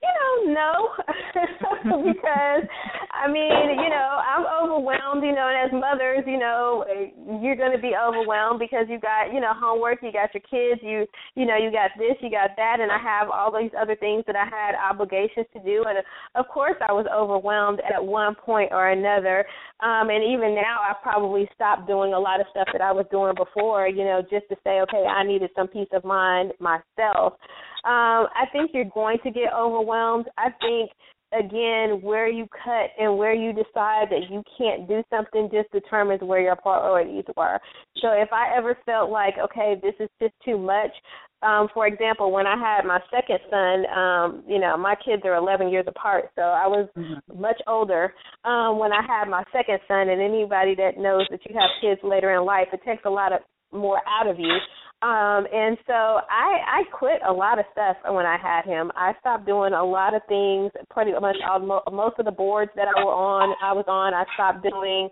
You know, no, because I mean, you know, I'm overwhelmed, you know, and as mothers, you know, you're going to be overwhelmed because you got, you know, homework, you got your kids, you, you know, you got this, you got that, and I have all these other things that I had obligations to do, and of course I was overwhelmed at one point or another. Um, and even now, I probably stopped doing a lot of stuff that I was doing before, you know, just to say, okay, I needed some peace of mind myself. Um, I think you're going to get overwhelmed. I think again, where you cut and where you decide that you can't do something just determines where your priorities were. So if I ever felt like, okay, this is just too much, um, for example, when I had my second son, um, you know, my kids are 11 years apart, so I was mm-hmm. much older um, when I had my second son. And anybody that knows that you have kids later in life, it takes a lot of more out of you. Um, and so I I quit a lot of stuff when I had him. I stopped doing a lot of things. Pretty much all most of the boards that I were on, I was on. I stopped doing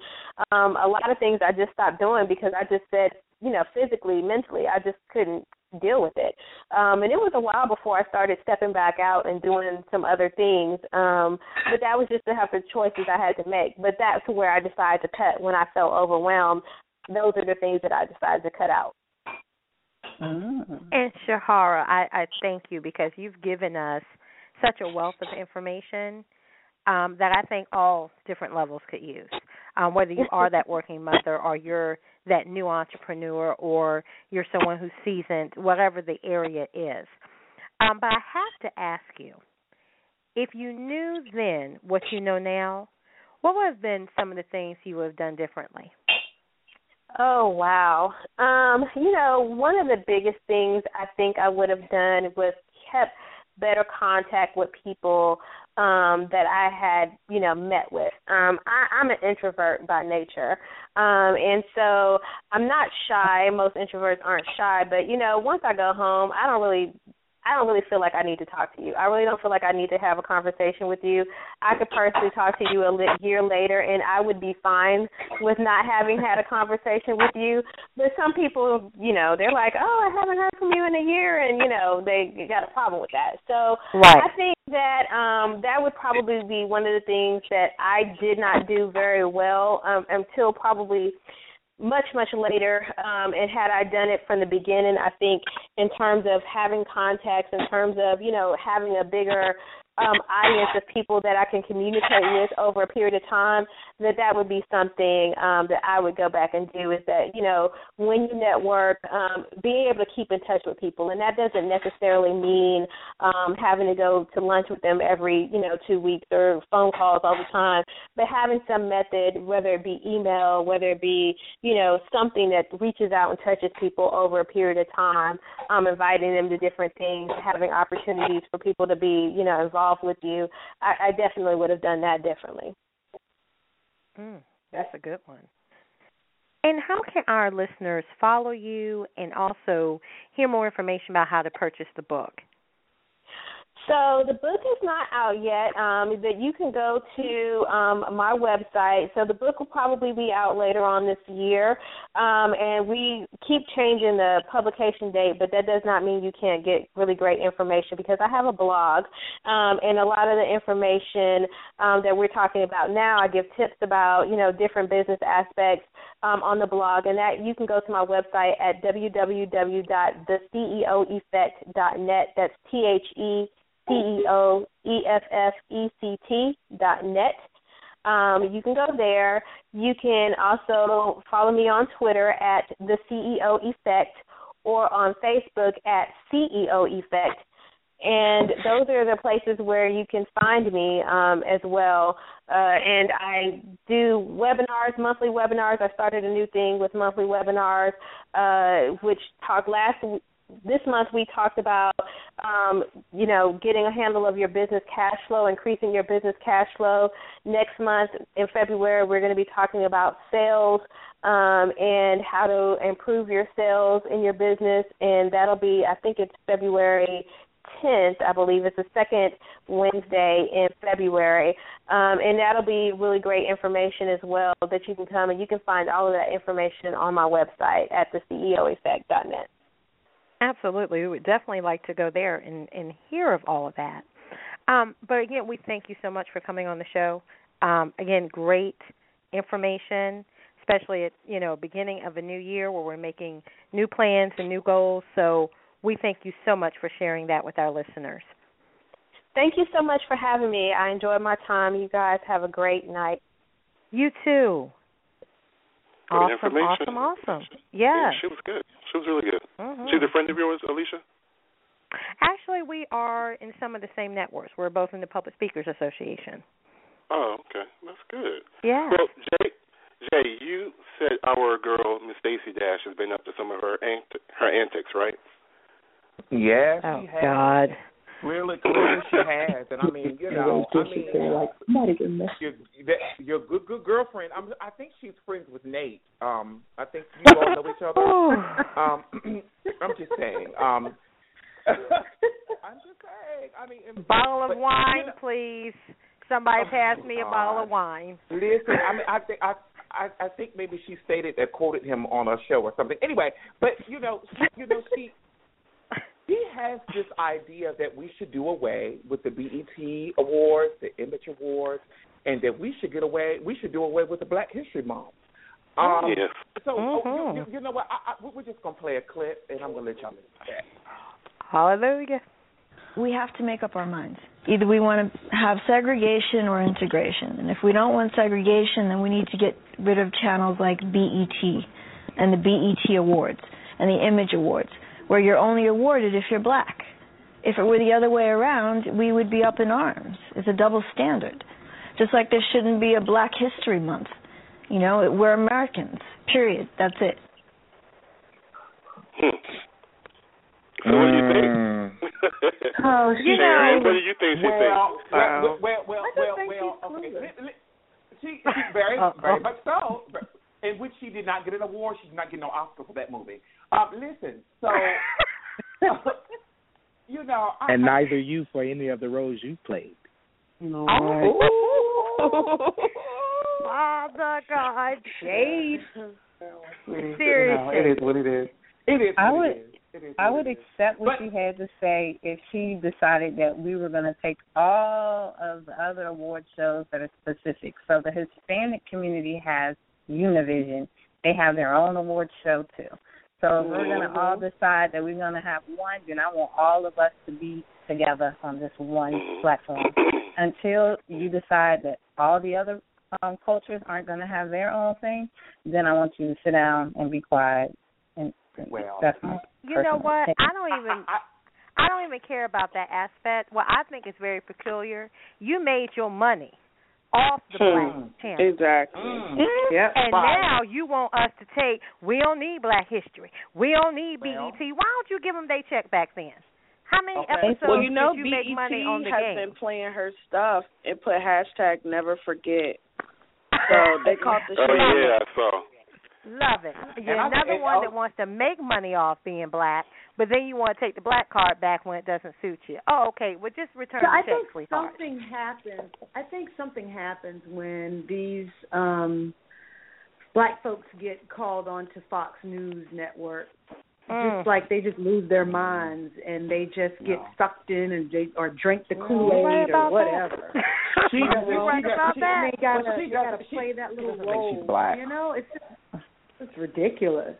um, a lot of things. I just stopped doing because I just said, you know, physically, mentally, I just couldn't deal with it. Um, and it was a while before I started stepping back out and doing some other things. Um, but that was just the type of choices I had to make. But that's where I decided to cut when I felt overwhelmed. Those are the things that I decided to cut out. Mm. And Shahara, I, I thank you because you've given us such a wealth of information um, that I think all different levels could use. Um, whether you are that working mother or you're that new entrepreneur or you're someone who's seasoned, whatever the area is. Um, but I have to ask you, if you knew then what you know now, what would have been some of the things you would have done differently? Oh wow. Um, you know, one of the biggest things I think I would have done was kept better contact with people um that I had, you know, met with. Um I I'm an introvert by nature. Um and so I'm not shy. Most introverts aren't shy, but you know, once I go home, I don't really I don't really feel like I need to talk to you. I really don't feel like I need to have a conversation with you. I could personally talk to you a year later, and I would be fine with not having had a conversation with you. But some people, you know, they're like, "Oh, I haven't heard from you in a year," and you know, they got a problem with that. So right. I think that um that would probably be one of the things that I did not do very well um until probably much much later um and had i done it from the beginning i think in terms of having contacts in terms of you know having a bigger um, audience of people that I can communicate with over a period of time, that that would be something um, that I would go back and do. Is that you know when you network, um, being able to keep in touch with people, and that doesn't necessarily mean um, having to go to lunch with them every you know two weeks or phone calls all the time, but having some method, whether it be email, whether it be you know something that reaches out and touches people over a period of time, um, inviting them to different things, having opportunities for people to be you know involved with you, I, I definitely would have done that differently. Mm, that's a good one. And how can our listeners follow you and also hear more information about how to purchase the book? So the book is not out yet. Um, but you can go to um, my website. So the book will probably be out later on this year, um, and we keep changing the publication date. But that does not mean you can't get really great information because I have a blog, um, and a lot of the information um, that we're talking about now, I give tips about you know different business aspects um, on the blog, and that you can go to my website at www.theceoeffect.net. That's T H E C E O E F F E C T dot net. Um, you can go there. You can also follow me on Twitter at the CEO Effect or on Facebook at CEO Effect. And those are the places where you can find me um, as well. Uh, and I do webinars, monthly webinars. I started a new thing with monthly webinars, uh, which talked last this month we talked about um, you know getting a handle of your business cash flow increasing your business cash flow next month in february we're going to be talking about sales um, and how to improve your sales in your business and that'll be i think it's february 10th, I believe it's the second Wednesday in February. Um, and that'll be really great information as well that you can come and you can find all of that information on my website at theceoeffect.net. Absolutely. We would definitely like to go there and, and hear of all of that. Um, but again, we thank you so much for coming on the show. Um, again, great information, especially at you know beginning of a new year where we're making new plans and new goals. So we thank you so much for sharing that with our listeners. Thank you so much for having me. I enjoyed my time. You guys have a great night. You too. Good awesome, information. awesome, awesome. Yeah, Yes. she was good. She was really good. Mhm. She's a friend of yours, Alicia? Actually, we are in some of the same networks. We're both in the Public Speakers Association. Oh, okay. That's good. Yeah. Well, Jay, Jay, you said our girl, Miss Stacey Dash, has been up to some of her ant- her antics, right? Yes, Oh she has. God. Really, clearly she has, and I mean, you know, I mean, like somebody can mess. your your good good girlfriend. I'm, I think she's friends with Nate. Um, I think you all know each other. um, I'm just saying. Um, I'm just saying. I mean, and- Bottle of but, wine, you know- please. Somebody Oh, pass me a bottle of wine. Listen, I mean, I think I, I, I think maybe she stated that quoted him on a show or something. Anyway, but you know, she, you know, she, she has this idea that we should do away with the BET awards, the Image Awards, and that we should get away, we should do away with the Black History Month. Um, Yes. So oh, Mhm. you, you, you know what? I, I, we're just gonna play a clip, and I'm gonna let y'all listen to that. Hallelujah. we have to make up our minds. Either we want to have segregation or integration. And if we don't want segregation, then we need to get rid of channels like BET and the BET Awards and the Image Awards, where you're only awarded if you're black. If it were the other way around, we would be up in arms. It's a double standard. Just like there shouldn't be a Black History Month. You know, we're Americans. Period. That's it. So what do you think? Oh, you Sharon, know, what do you think she well, thinks? well, well, well, well, well, well, okay. Li- li- She, she very, very much so. In which she did not get an award. She did not get no Oscar for that movie. Um, listen, so you know, I, and neither you for any of the roles you played. Father God, Jade. Seriously, Seriously. it is what it is. It is. I what would- it is. It is I would accept what But- she had to say if she decided that we were going to take all of the other award shows that are specific. So the Hispanic community has Univision. They have their own award show too. So if we're going to all decide that we're going to have one, then I want all of us to be together on this one platform. Until you decide that all the other um, cultures aren't going to have their own thing, then I want you to sit down and be quiet. And Well, that's my You know what? opinion. I don't even I don't even care about that aspect. What I think is very peculiar, you made your money off the black channel. Exactly. Mm. Yep. And Fine. now you want us to take. We don't need Black History. We don't need Well- BET. Why don't you give them their check back then? How many Okay. episodes Well, you know, did you make money on the has game? been playing her stuff and put hashtag never forget. So they caught the show. Oh shit. yeah, I saw. Love it. You're And another one that wants to make money off being black, but then you want to take the black card back when it doesn't suit you. Oh, okay. Well, just return So the I check, think sweetheart. something happens. I think something happens when these um black folks get called onto Fox News Network. Mm. Just like they just lose their minds and they just get No. sucked in and they or drink the Kool You right Aid or whatever. She You doesn't- know, right she about doesn't- that? they gotta But she they gotta doesn't- she play that little doesn't she's role. black. You know, it's just it's ridiculous.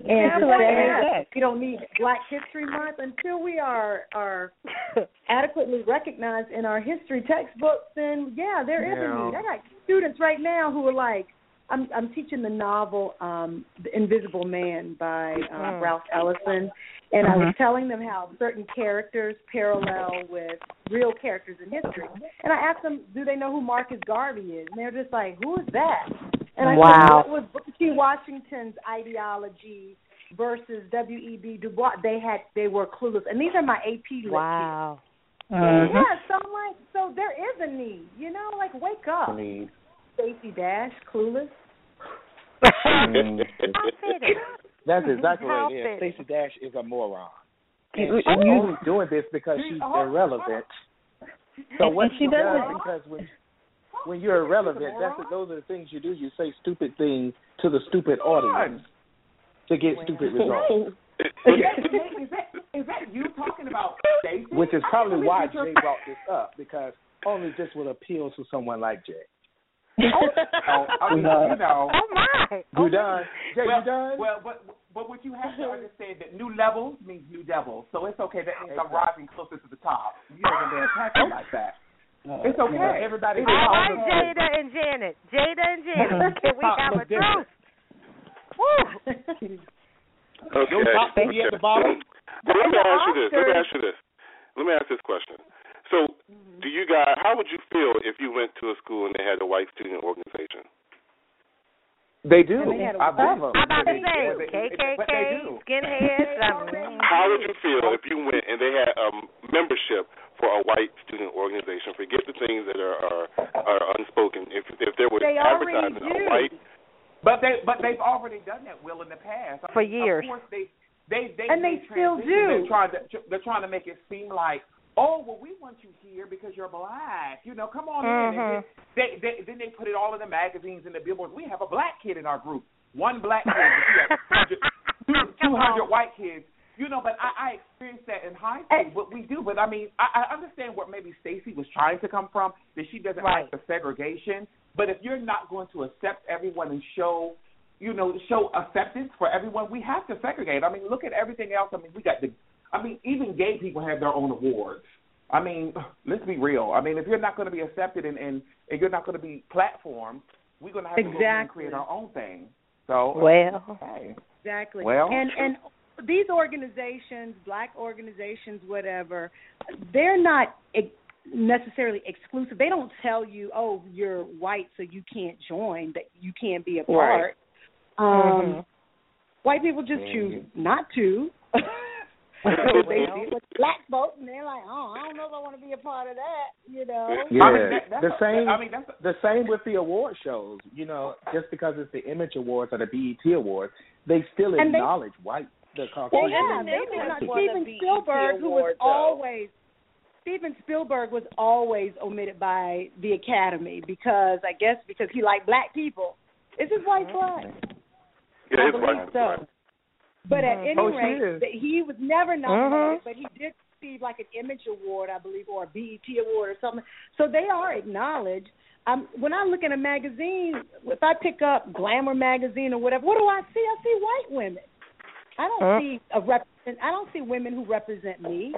And Yeah, to but say like that we don't need Black History Month until we are are adequately recognized in our history textbooks, then yeah, there is a Yeah. need. I got students right now who are like, I'm I'm teaching the novel um The Invisible Man by uh, Mhm. Ralph Ellison, and I was Mhm. telling them how certain characters parallel with real characters in history. And I asked them, do they know who Marcus Garvey is? And they're just like, who is that? And I said, Wow. what was Booker T. Washington's ideology versus W.E.B. Du Bois? They had they were clueless, and these are my AP lit wow. kids. Mhm. Yeah, so I'm like, so there is a need, you know, like wake up, Need. Stacey Dash, clueless. Mm. How fitting. That's exactly How what it is. fitting. Stacey Dash is a moron. And she's only doing this because she's irrelevant. So And- what and she she does doesn't- because when when you're irrelevant, that's what, those are the things you do. You say stupid things to the stupid audience to get stupid results. Is that, is that is that you talking about Stacey? Which is probably why Jay brought this up because only this would appeal to someone like Jay. oh, I mean, you know. Oh my. You done? Jay, well, you done? Well, but but what you have to understand that new levels means new devils. So it's okay. That means I'm rising closer to the top. You know when they attack me oh. like that. It's okay. Everybody. All right, Jada and Janet. Jada and Janet. Can we have a truth? Woo. Okay. Your top will be at the bottom. Well, let me ask you this. Let me ask you this. Let me ask this question. So, do you guys? How would you feel if you went to a school and they had a white student organization? They do. And they had a I've been. I'm about to say But they- but KKK, skinheads. How would you feel if you went and they had um membership for a white student organization? Forget the things that are are, are unspoken. If if there was They already advertising a white But they but they've already done that will in the past. For years. Of course they they they And they still do. They're trying to they're trying to make it seem like oh well we want you here because you're black. You know, come on in. And Mhm. then they, they then they put it all in the magazines and the billboards. We have a black kid in our group. One black kid. but you have Two hundred white kids. You know, but I, I experienced that in high school. But we do. But I mean, I, I understand where maybe Stacey was trying to come from. That she doesn't Right. like the segregation. But if you're not going to accept everyone and show, you know, show acceptance for everyone, we have to segregate. I mean, look at everything else. I mean, we got the. I mean, even gay people have their own awards. I mean, let's be real. I mean, if you're not going to be accepted and and, and you're not going to be platformed, we're going to have to go and create our own thing. So Well. hey. Exactly. Well, and and these organizations, black organizations, whatever, they're not ex- necessarily exclusive. They don't tell you, "Oh, you're white, so you can't join. That you can't be a part." Um, Mhm. White people just choose not to. they see what black folk, and they're like, "Oh, I don't know if I want to be a part of that." You know. Yeah, I mean, that- the a- same. I mean, that's a- the same with the award shows. You know, just because it's the Image Awards or the BET Awards, they still And they- acknowledge white the Well, yeah, women. they not did. won the Steven BET Spielberg, who was though. always Steven Spielberg was always omitted by the Academy because I guess because he liked black people. Is his wife black? Yeah, I it's believe so. right. But at any Oh, rate, that he was never nominated, Mhm. but he did receive like an Image Award, I believe, or a BET Award or something. So they are acknowledged. Um, when I look at a magazine, if I pick up Glamour magazine or whatever, what do I see? I see white women. I don't Huh? see a represent. I don't see women who represent me.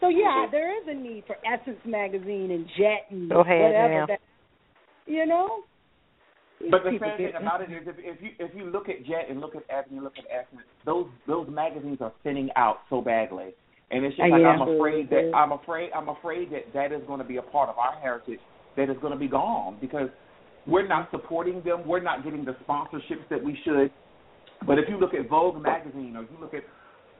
So yeah, there is a need for Essence magazine and Jet and Go ahead, whatever. ma'am. That, you know. But the sad thing about it is, if, if you if you look at Jet and look at F and look at Essence, those those magazines are thinning out so badly, and it's just Uh, like yeah. I'm afraid that I'm afraid I'm afraid that that is going to be a part of our heritage that is going to be gone because we're not supporting them, we're not getting the sponsorships that we should. But if you look at Vogue magazine or you look at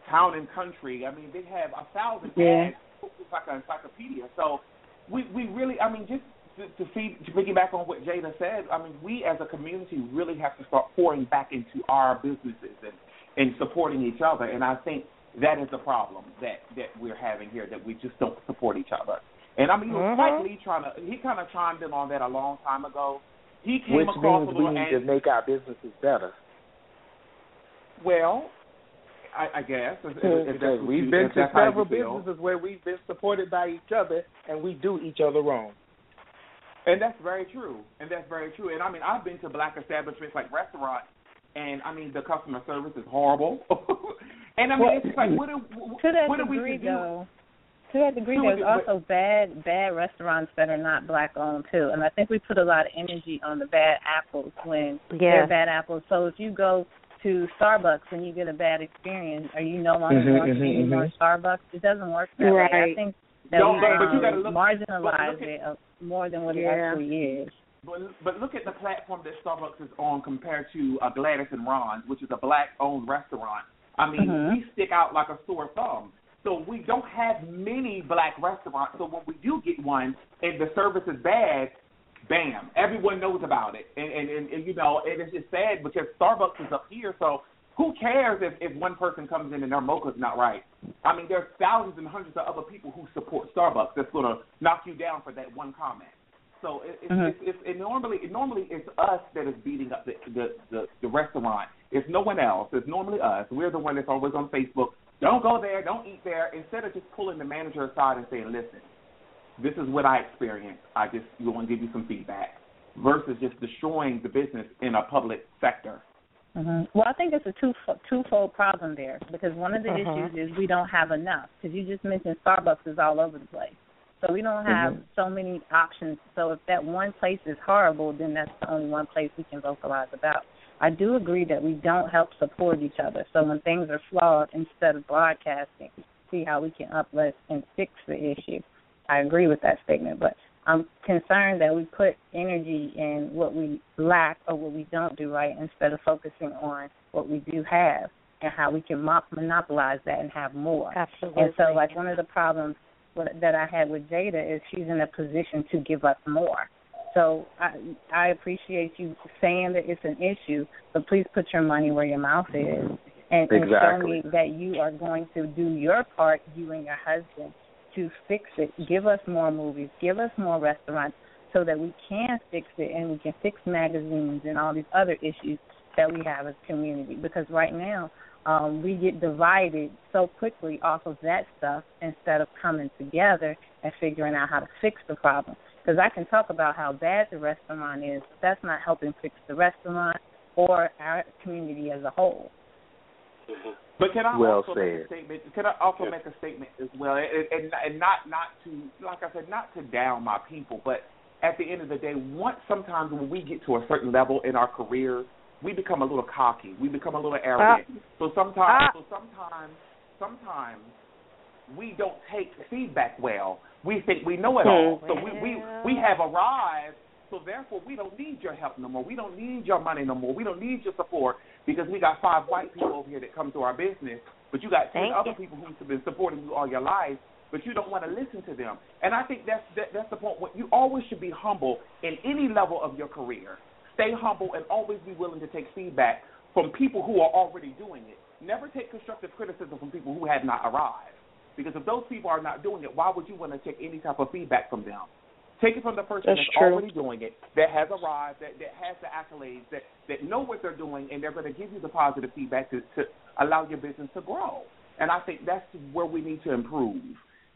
Town and Country, I mean they have a thousand Yeah. ads. It's like an encyclopedia. So we we really, I mean, just to, to feed to piggyback on what Jada said, I mean, we as a community really have to start pouring back into our businesses and and supporting each other. And I think that is the problem that that we're having here that we just don't support each other. And I mean, Mhm. Spike Lee trying to he kind of chimed in on that a long time ago. He came Which across means a we little need to make our businesses better. Well, I, I guess if, if that's Because what we've you- been to that's how you several businesses where we've been supported by each other and we do each other wrong. And that's very true. And that's very true. And I mean, I've been to black establishments like restaurants, and I mean, the customer service is horrible. and I mean, Well, it's like, what do, to that what do we degree, do? though, to that degree, To there's degree- also bad bad restaurants that are not black owned too, and I think we put a lot of energy on the bad apples when Yeah. they're bad apples. So if you go to Starbucks and you get a bad experience, are you no longer Mhm, going to mhm, any more mhm. Starbucks? It doesn't work that way. I think that No, we but- but you um, gotta look- marginalize but look at- it uh, more than what it actually is. But, but look at the platform that Starbucks is on compared to uh, Gladys and Ron's, which is a black-owned restaurant. I mean, Mhm. we stick out like a sore thumb. So we don't have many black restaurants. So when we do get one and the service is bad, bam, everyone knows about it. And and, and, and you know, and it's just sad because Starbucks is up here, so who cares if, if one person comes in and their mocha's not right? I mean, there's thousands and hundreds of other people who support Starbucks that's going to knock you down for that one comment. So it, it's, Mhm. it's, it's it normally it normally it's us that is beating up the, the the the restaurant. It's no one else. It's normally us. We're the one that's always on Facebook. Don't go there. Don't eat there. Instead of just pulling the manager aside and saying, "Listen, this is what I experienced. I just want to give you some feedback." versus just destroying the business in a public sector. Mm-hmm. Well, I think it's a two twofold problem there because one of the Uh-huh. issues is we don't have enough. Because you just mentioned Starbucks is all over the place, so we don't have Mhm. so many options. So if that one place is horrible, then that's the only one place we can vocalize about. I do agree that we don't help support each other. So when things are flawed, instead of broadcasting, see how we can uplift and fix the issue. I agree with that statement, but I'm concerned that we put energy in what we lack or what we don't do right instead of focusing on what we do have and how we can mo- monopolize that and have more. Absolutely. And so, like one of the problems that I had with Jada is she's in a position to give us more. So I I appreciate you saying that it's an issue, but please put your money where your mouth is and, and show me that you are going to do your part, you and your husband, to fix it. Give us more movies, give us more restaurants so that we can fix it and we can fix magazines and all these other issues that we have as community. Because right now, um, we get divided so quickly off of that stuff instead of coming together and figuring out how to fix the problem. Because I can talk about how bad the restaurant is, but that's not helping fix the restaurant or our community as a whole. But can I Well also make said. a statement? Can I also make a statement as well? And, and and not not to like I said, not to down my people, but at the end of the day, once sometimes when we get to a certain level in our career, we become a little cocky. We become a little ah. arrogant. so sometimes, ah. so sometimes, sometimes we don't take feedback well. We think we know it hmm. all. So we we we have arrived. So therefore, we don't need your help no more. We don't need your money no more. We don't need your support because we got five white people over here that come to our business, but you got ten Thank other you. people who've been supporting you all your life, but you don't want to listen to them. And I think that's that, that's the point. You always should be humble in any level of your career. Stay humble and always be willing to take feedback from people who are already doing it. Never take constructive criticism from people who have not arrived. Because if those people are not doing it, why would you want to take any type of feedback from them? Take it from the person That's that's, already doing it, that has arrived, that, that has the accolades, that, that know what they're doing, and they're going to give you the positive feedback to, to allow your business to grow. And I think that's where we need to improve.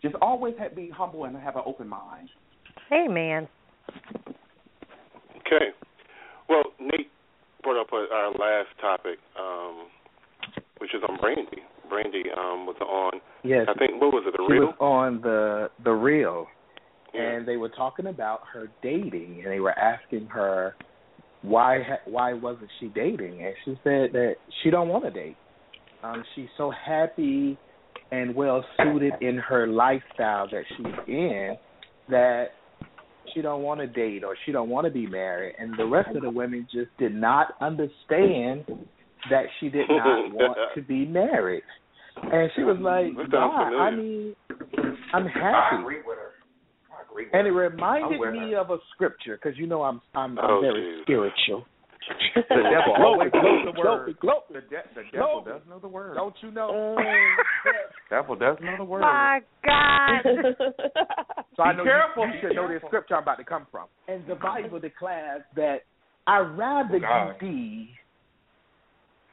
Just always have, be humble and have an open mind. Hey, man. Okay. Well, Nate brought up our last topic, um, which is on Brandy. Brandy um, was on. Yes. I think what was it? The she real. was on the the real, and they were talking about her dating, and they were asking her why ha- why wasn't she dating, and she said that she don't want to date. Um, she's so happy and well suited in her lifestyle that she's in that she don't want to date or she don't want to be married, and the rest of the women just did not understand that she did not want to be married. And she was like, "Why? I mean, I'm I happy." agree with her. I And it reminded me of a scripture because you know I'm I'm, I'm Oh, very jeez. spiritual. The devil Glory, always knows the word. glory. The, de- the devil does know the word. Don't you know? The mm. devil does know the word. My God. So I Be know careful, you, you should know this careful. scripture I'm about to come from. And the Bible declares that I'd rather God. you be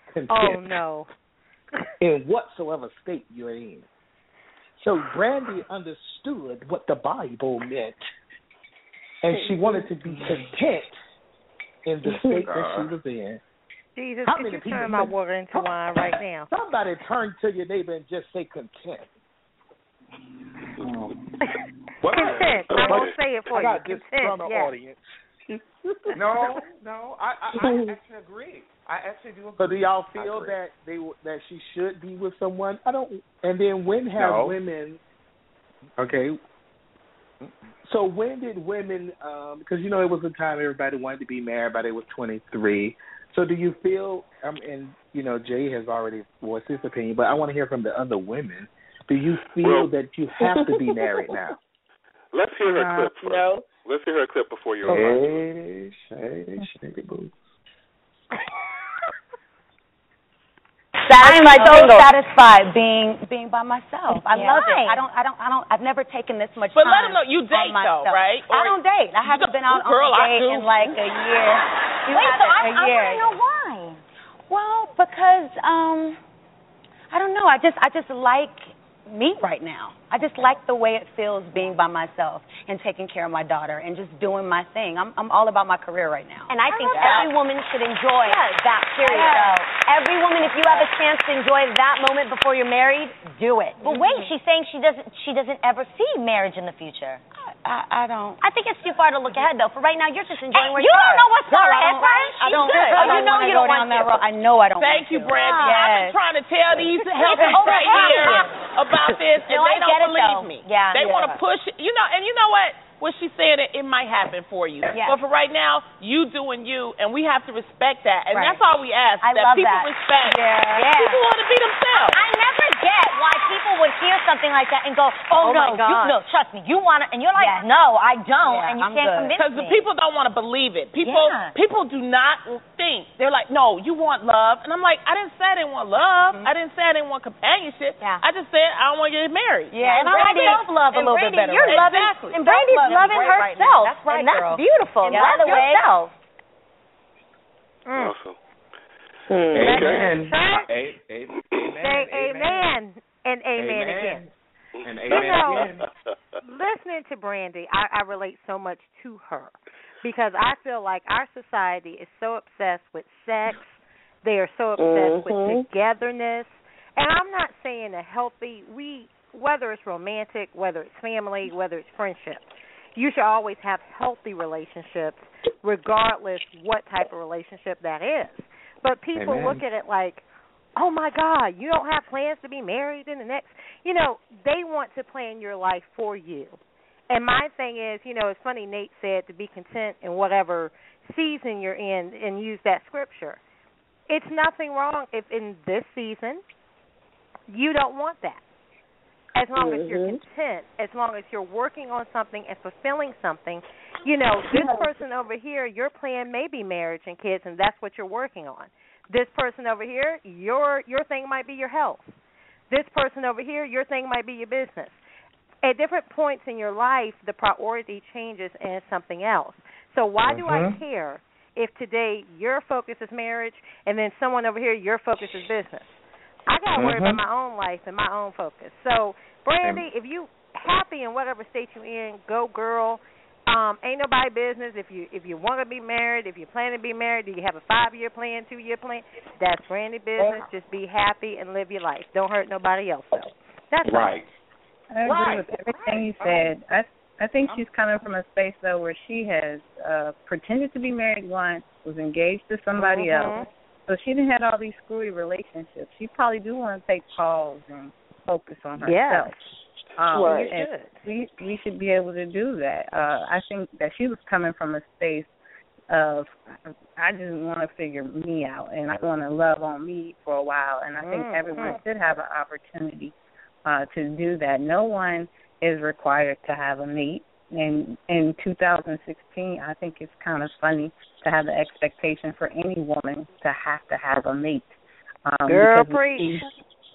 oh, content Oh, no. in whatsoever state you're in. So Brandy understood what the Bible meant, and she wanted to be content in the state that she was in. Jesus, How could many you people turn my say- water into wine right now? Somebody turn to your neighbor and just say content. Um, content. I won't say it for I you. got this Content, from the yes. audience. No, no, I, I, I actually agree. I actually do agree. So do y'all feel that they that she should be with someone? I don't. And then when have No. women? Okay. So when did women? Because you know it was a time everybody wanted to be married, but they was twenty three. So do you feel? Um, and you know Jay has already voiced his opinion, but I want to hear from the other women. Do you feel Well- that you have to be married now? Let's hear her Uh, clip first. no. Let's hear her a clip before you. Hey, shady, shady boo. I'm like so single. satisfied being being by myself. I Yeah. love it. I don't I don't I don't I've never taken this much But time. let 'em know you on date, though, myself. right? I don't date. I haven't been out Girl, on a I date in like a year. You Wait, so haven't I, a I year. want to know why. Well, because um I don't know. I just I just like me right now. I just like the way it feels being by myself and taking care of my daughter and just doing my thing. I'm I'm all about my career right now. And I, think every woman should enjoy that period. Yes. Every woman, if you have a chance to enjoy that moment before you're married, do it. But wait, Mhm. she's saying she doesn't she doesn't ever see marriage in the future. I, I don't. I think it's too far to look ahead though. For right now, you're just enjoying where you are. you don't know what's far I ahead, don't- right? I don't. good. I Oh, you don't know you go don't down want that to. road. I know I don't Thank you, to. Brandy. I've been trying to tell these Oh, right here about this, and No, I they don't get it, believe me. Yeah. They Yeah. want to push. You know, and you know what? What she's saying, it, it might happen for you. Yeah. But for right now, you doing you, and we have to respect that. And Right. that's all we ask. I that love people that. respect. Yeah. Yeah. People want to be themselves. I never get why people would hear something like that and go, Oh, "Oh, no, my you, God. no, trust me, you want it," and you're like, Yeah. "No, I don't," Yeah, and you I'm can't good. convince Because the people don't want to believe it. People Yeah. people do not think. They're like, no, you want love, and I'm like, I didn't say I didn't want love. Mm-hmm. I didn't say I didn't want companionship. Yeah. I just said I don't want to get married. Yeah, and, I Brandy, like self-love a little bit better. You're loving, exactly. and Self-love loving great right herself, That's right, and that's girl. beautiful. And Love by way- yourself. Awesome. Amen. Say A- a- Say amen and amen, Amen. again. And You know, again. listening to Brandy, I, I relate so much to her because I feel like our society is so obsessed with sex. They are so obsessed Mhm. with togetherness. And I'm not saying a healthy we whether it's romantic, whether it's family, whether it's friendship. You should always have healthy relationships regardless what type of relationship that is. But people Amen. look at it like, "Oh my god, you don't have plans to be married in the next." You know, they want to plan your life for you. And my thing is, you know, it's funny Nate said to be content in whatever season you're in and use that scripture. It's nothing wrong if in this season you don't want that. As long as you're Mhm. content, as long as you're working on something and fulfilling something, you know, this person over here, your plan may be marriage and kids and that's what you're working on. This person over here, your your thing might be your health. This person over here, your thing might be your business. At different points in your life, the priority changes and it's something else. So why do I Mhm. care if today your focus is marriage and then someone over here your focus is business? I gotta worry about Mhm. my own life and my own focus. So, Brandy, if you happy in whatever state you're in, go girl. Um, ain't nobody business. If you if you want to be married, if you plan to be married, do you have a five year plan, two year plan? That's Brandy business. Just be happy and live your life. Don't hurt nobody else though. That's all. Right. I agree Right. with everything you said. I I think she's coming from a space though where she has uh pretended to be married once, was engaged to somebody Mhm. else. So she didn't have all these screwy relationships. She probably do want to take pause and focus on Yeah. herself. Um, Well, you and should. We we should be able to do that. Uh I think that she was coming from a space of I just want to figure me out and I want to love on me for a while and I think Mhm. everyone should have an opportunity uh to do that. No one is required to have a mate. And in 2016, I think it's kind of funny to have the expectation for any woman to have to have a mate. Um, Girl, preach.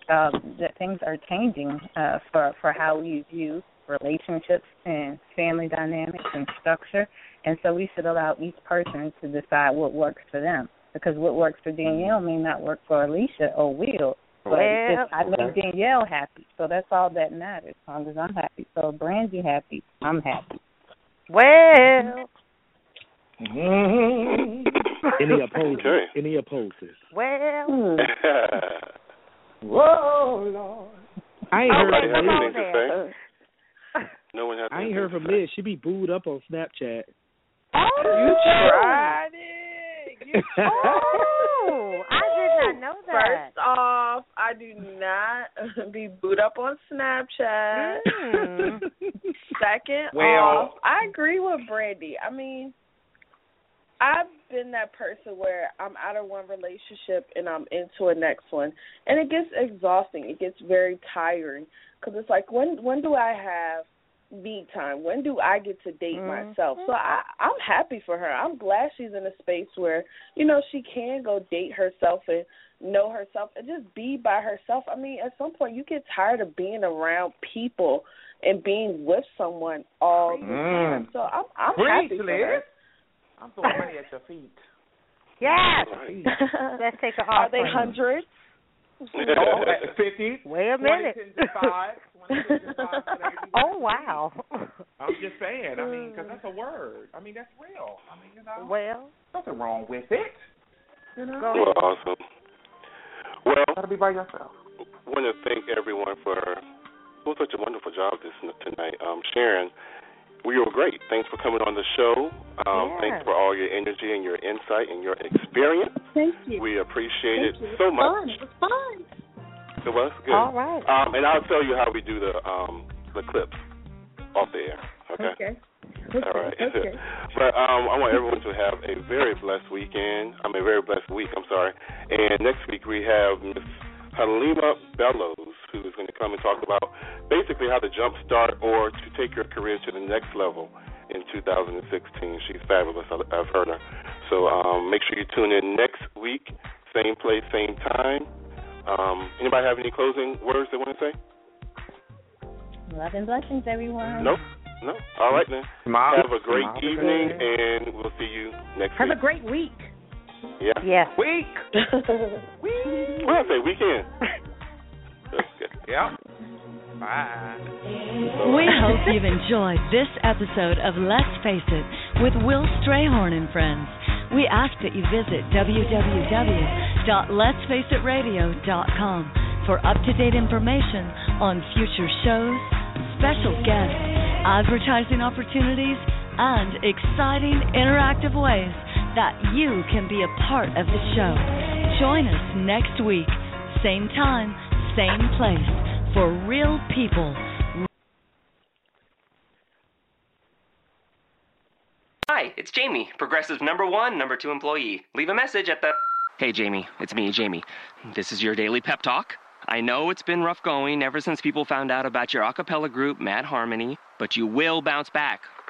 um, that things are changing uh, for for how we view relationships and family dynamics and structure, and so we should allow each person to decide what works for them. Because what works for Danielle may not work for Alicia or Will, but Well, it's, I made Danielle happy, so that's all that matters. As long as I'm happy, so if Brandy happy, I'm happy. Well, mm-hmm. Any opposers? Any opposers? well. Hmm. Whoa, Lord. I ain't Okay, heard come from on Liz. No one has I ain't anything heard from say. Liz. She be booed up on Snapchat. Oh, You tried it. You Oh, I did not know that. First off, I do not be boot up on Snapchat. Mm. Second Well- off, I agree with Brandy. I mean, I've been that person where I'm out of one relationship and I'm into a next one, and it gets exhausting. It gets very tiring because it's like when when do I have me time? When do I get to date Mhm. myself? So I I'm happy for her. I'm glad she's in a space where you know she can go date herself and know herself and just be by herself. I mean, at some point you get tired of being around people and being with someone all the time. Mm. So I'm I'm Preach, happy for her. I'm throwing money at your feet. Yes. Let's take an Are they hundreds? Oh, fifty. Wait a minute. 25, 25, oh wow. I'm just saying. I mean, because that's a word. I mean, that's real. I mean, you know. Well, nothing wrong with it. You know. Go well, awesome. Well, gotta be by yourself. I Want to thank everyone for doing such a wonderful job this tonight. Um, Sharon, we were great. Thanks for coming on the show. Um, yeah. Thanks for all your energy and your insight and your experience. Thank you. We appreciate Thank it you. so it was much. Fun. It was fun. It was good. All right. Um, and I'll tell you how we do the um, the clips off the air. Okay. Okay. All right. Okay. but um, I want everyone to have a very blessed weekend. I mean, a very blessed week. I'm sorry. And next week we have Miss Halima Bellows, who is going to come and talk about basically how to jumpstart or to take your career to the next level in 2016. She's fabulous. I've heard her. So um, make sure you tune in next week, same place, same time. Um, anybody have any closing words they want to say? Love and blessings, everyone. Nope. No. All right then. Smile. Have a great Smile. evening, and we'll see you next Have week. Have a great week. Yeah. Yes. Week. What I say? Weekend. That's. Yeah. Bye. We hope you've enjoyed this episode of Let's Face It with Will Strayhorn and Friends. We ask that you visit www.letsfaceitradio.com for up-to-date information on future shows, special guests, advertising opportunities, and exciting interactive ways that you can be a part of the show. Join us next week, same time, same place, for real people. Hi, it's Jamie, Progressive number one, number two employee. Leave a message at the. Hey, Jamie, it's me, Jamie. This is your daily pep talk. I know it's been rough going ever since people found out about your a cappella group, Mad Harmony, but you will bounce back.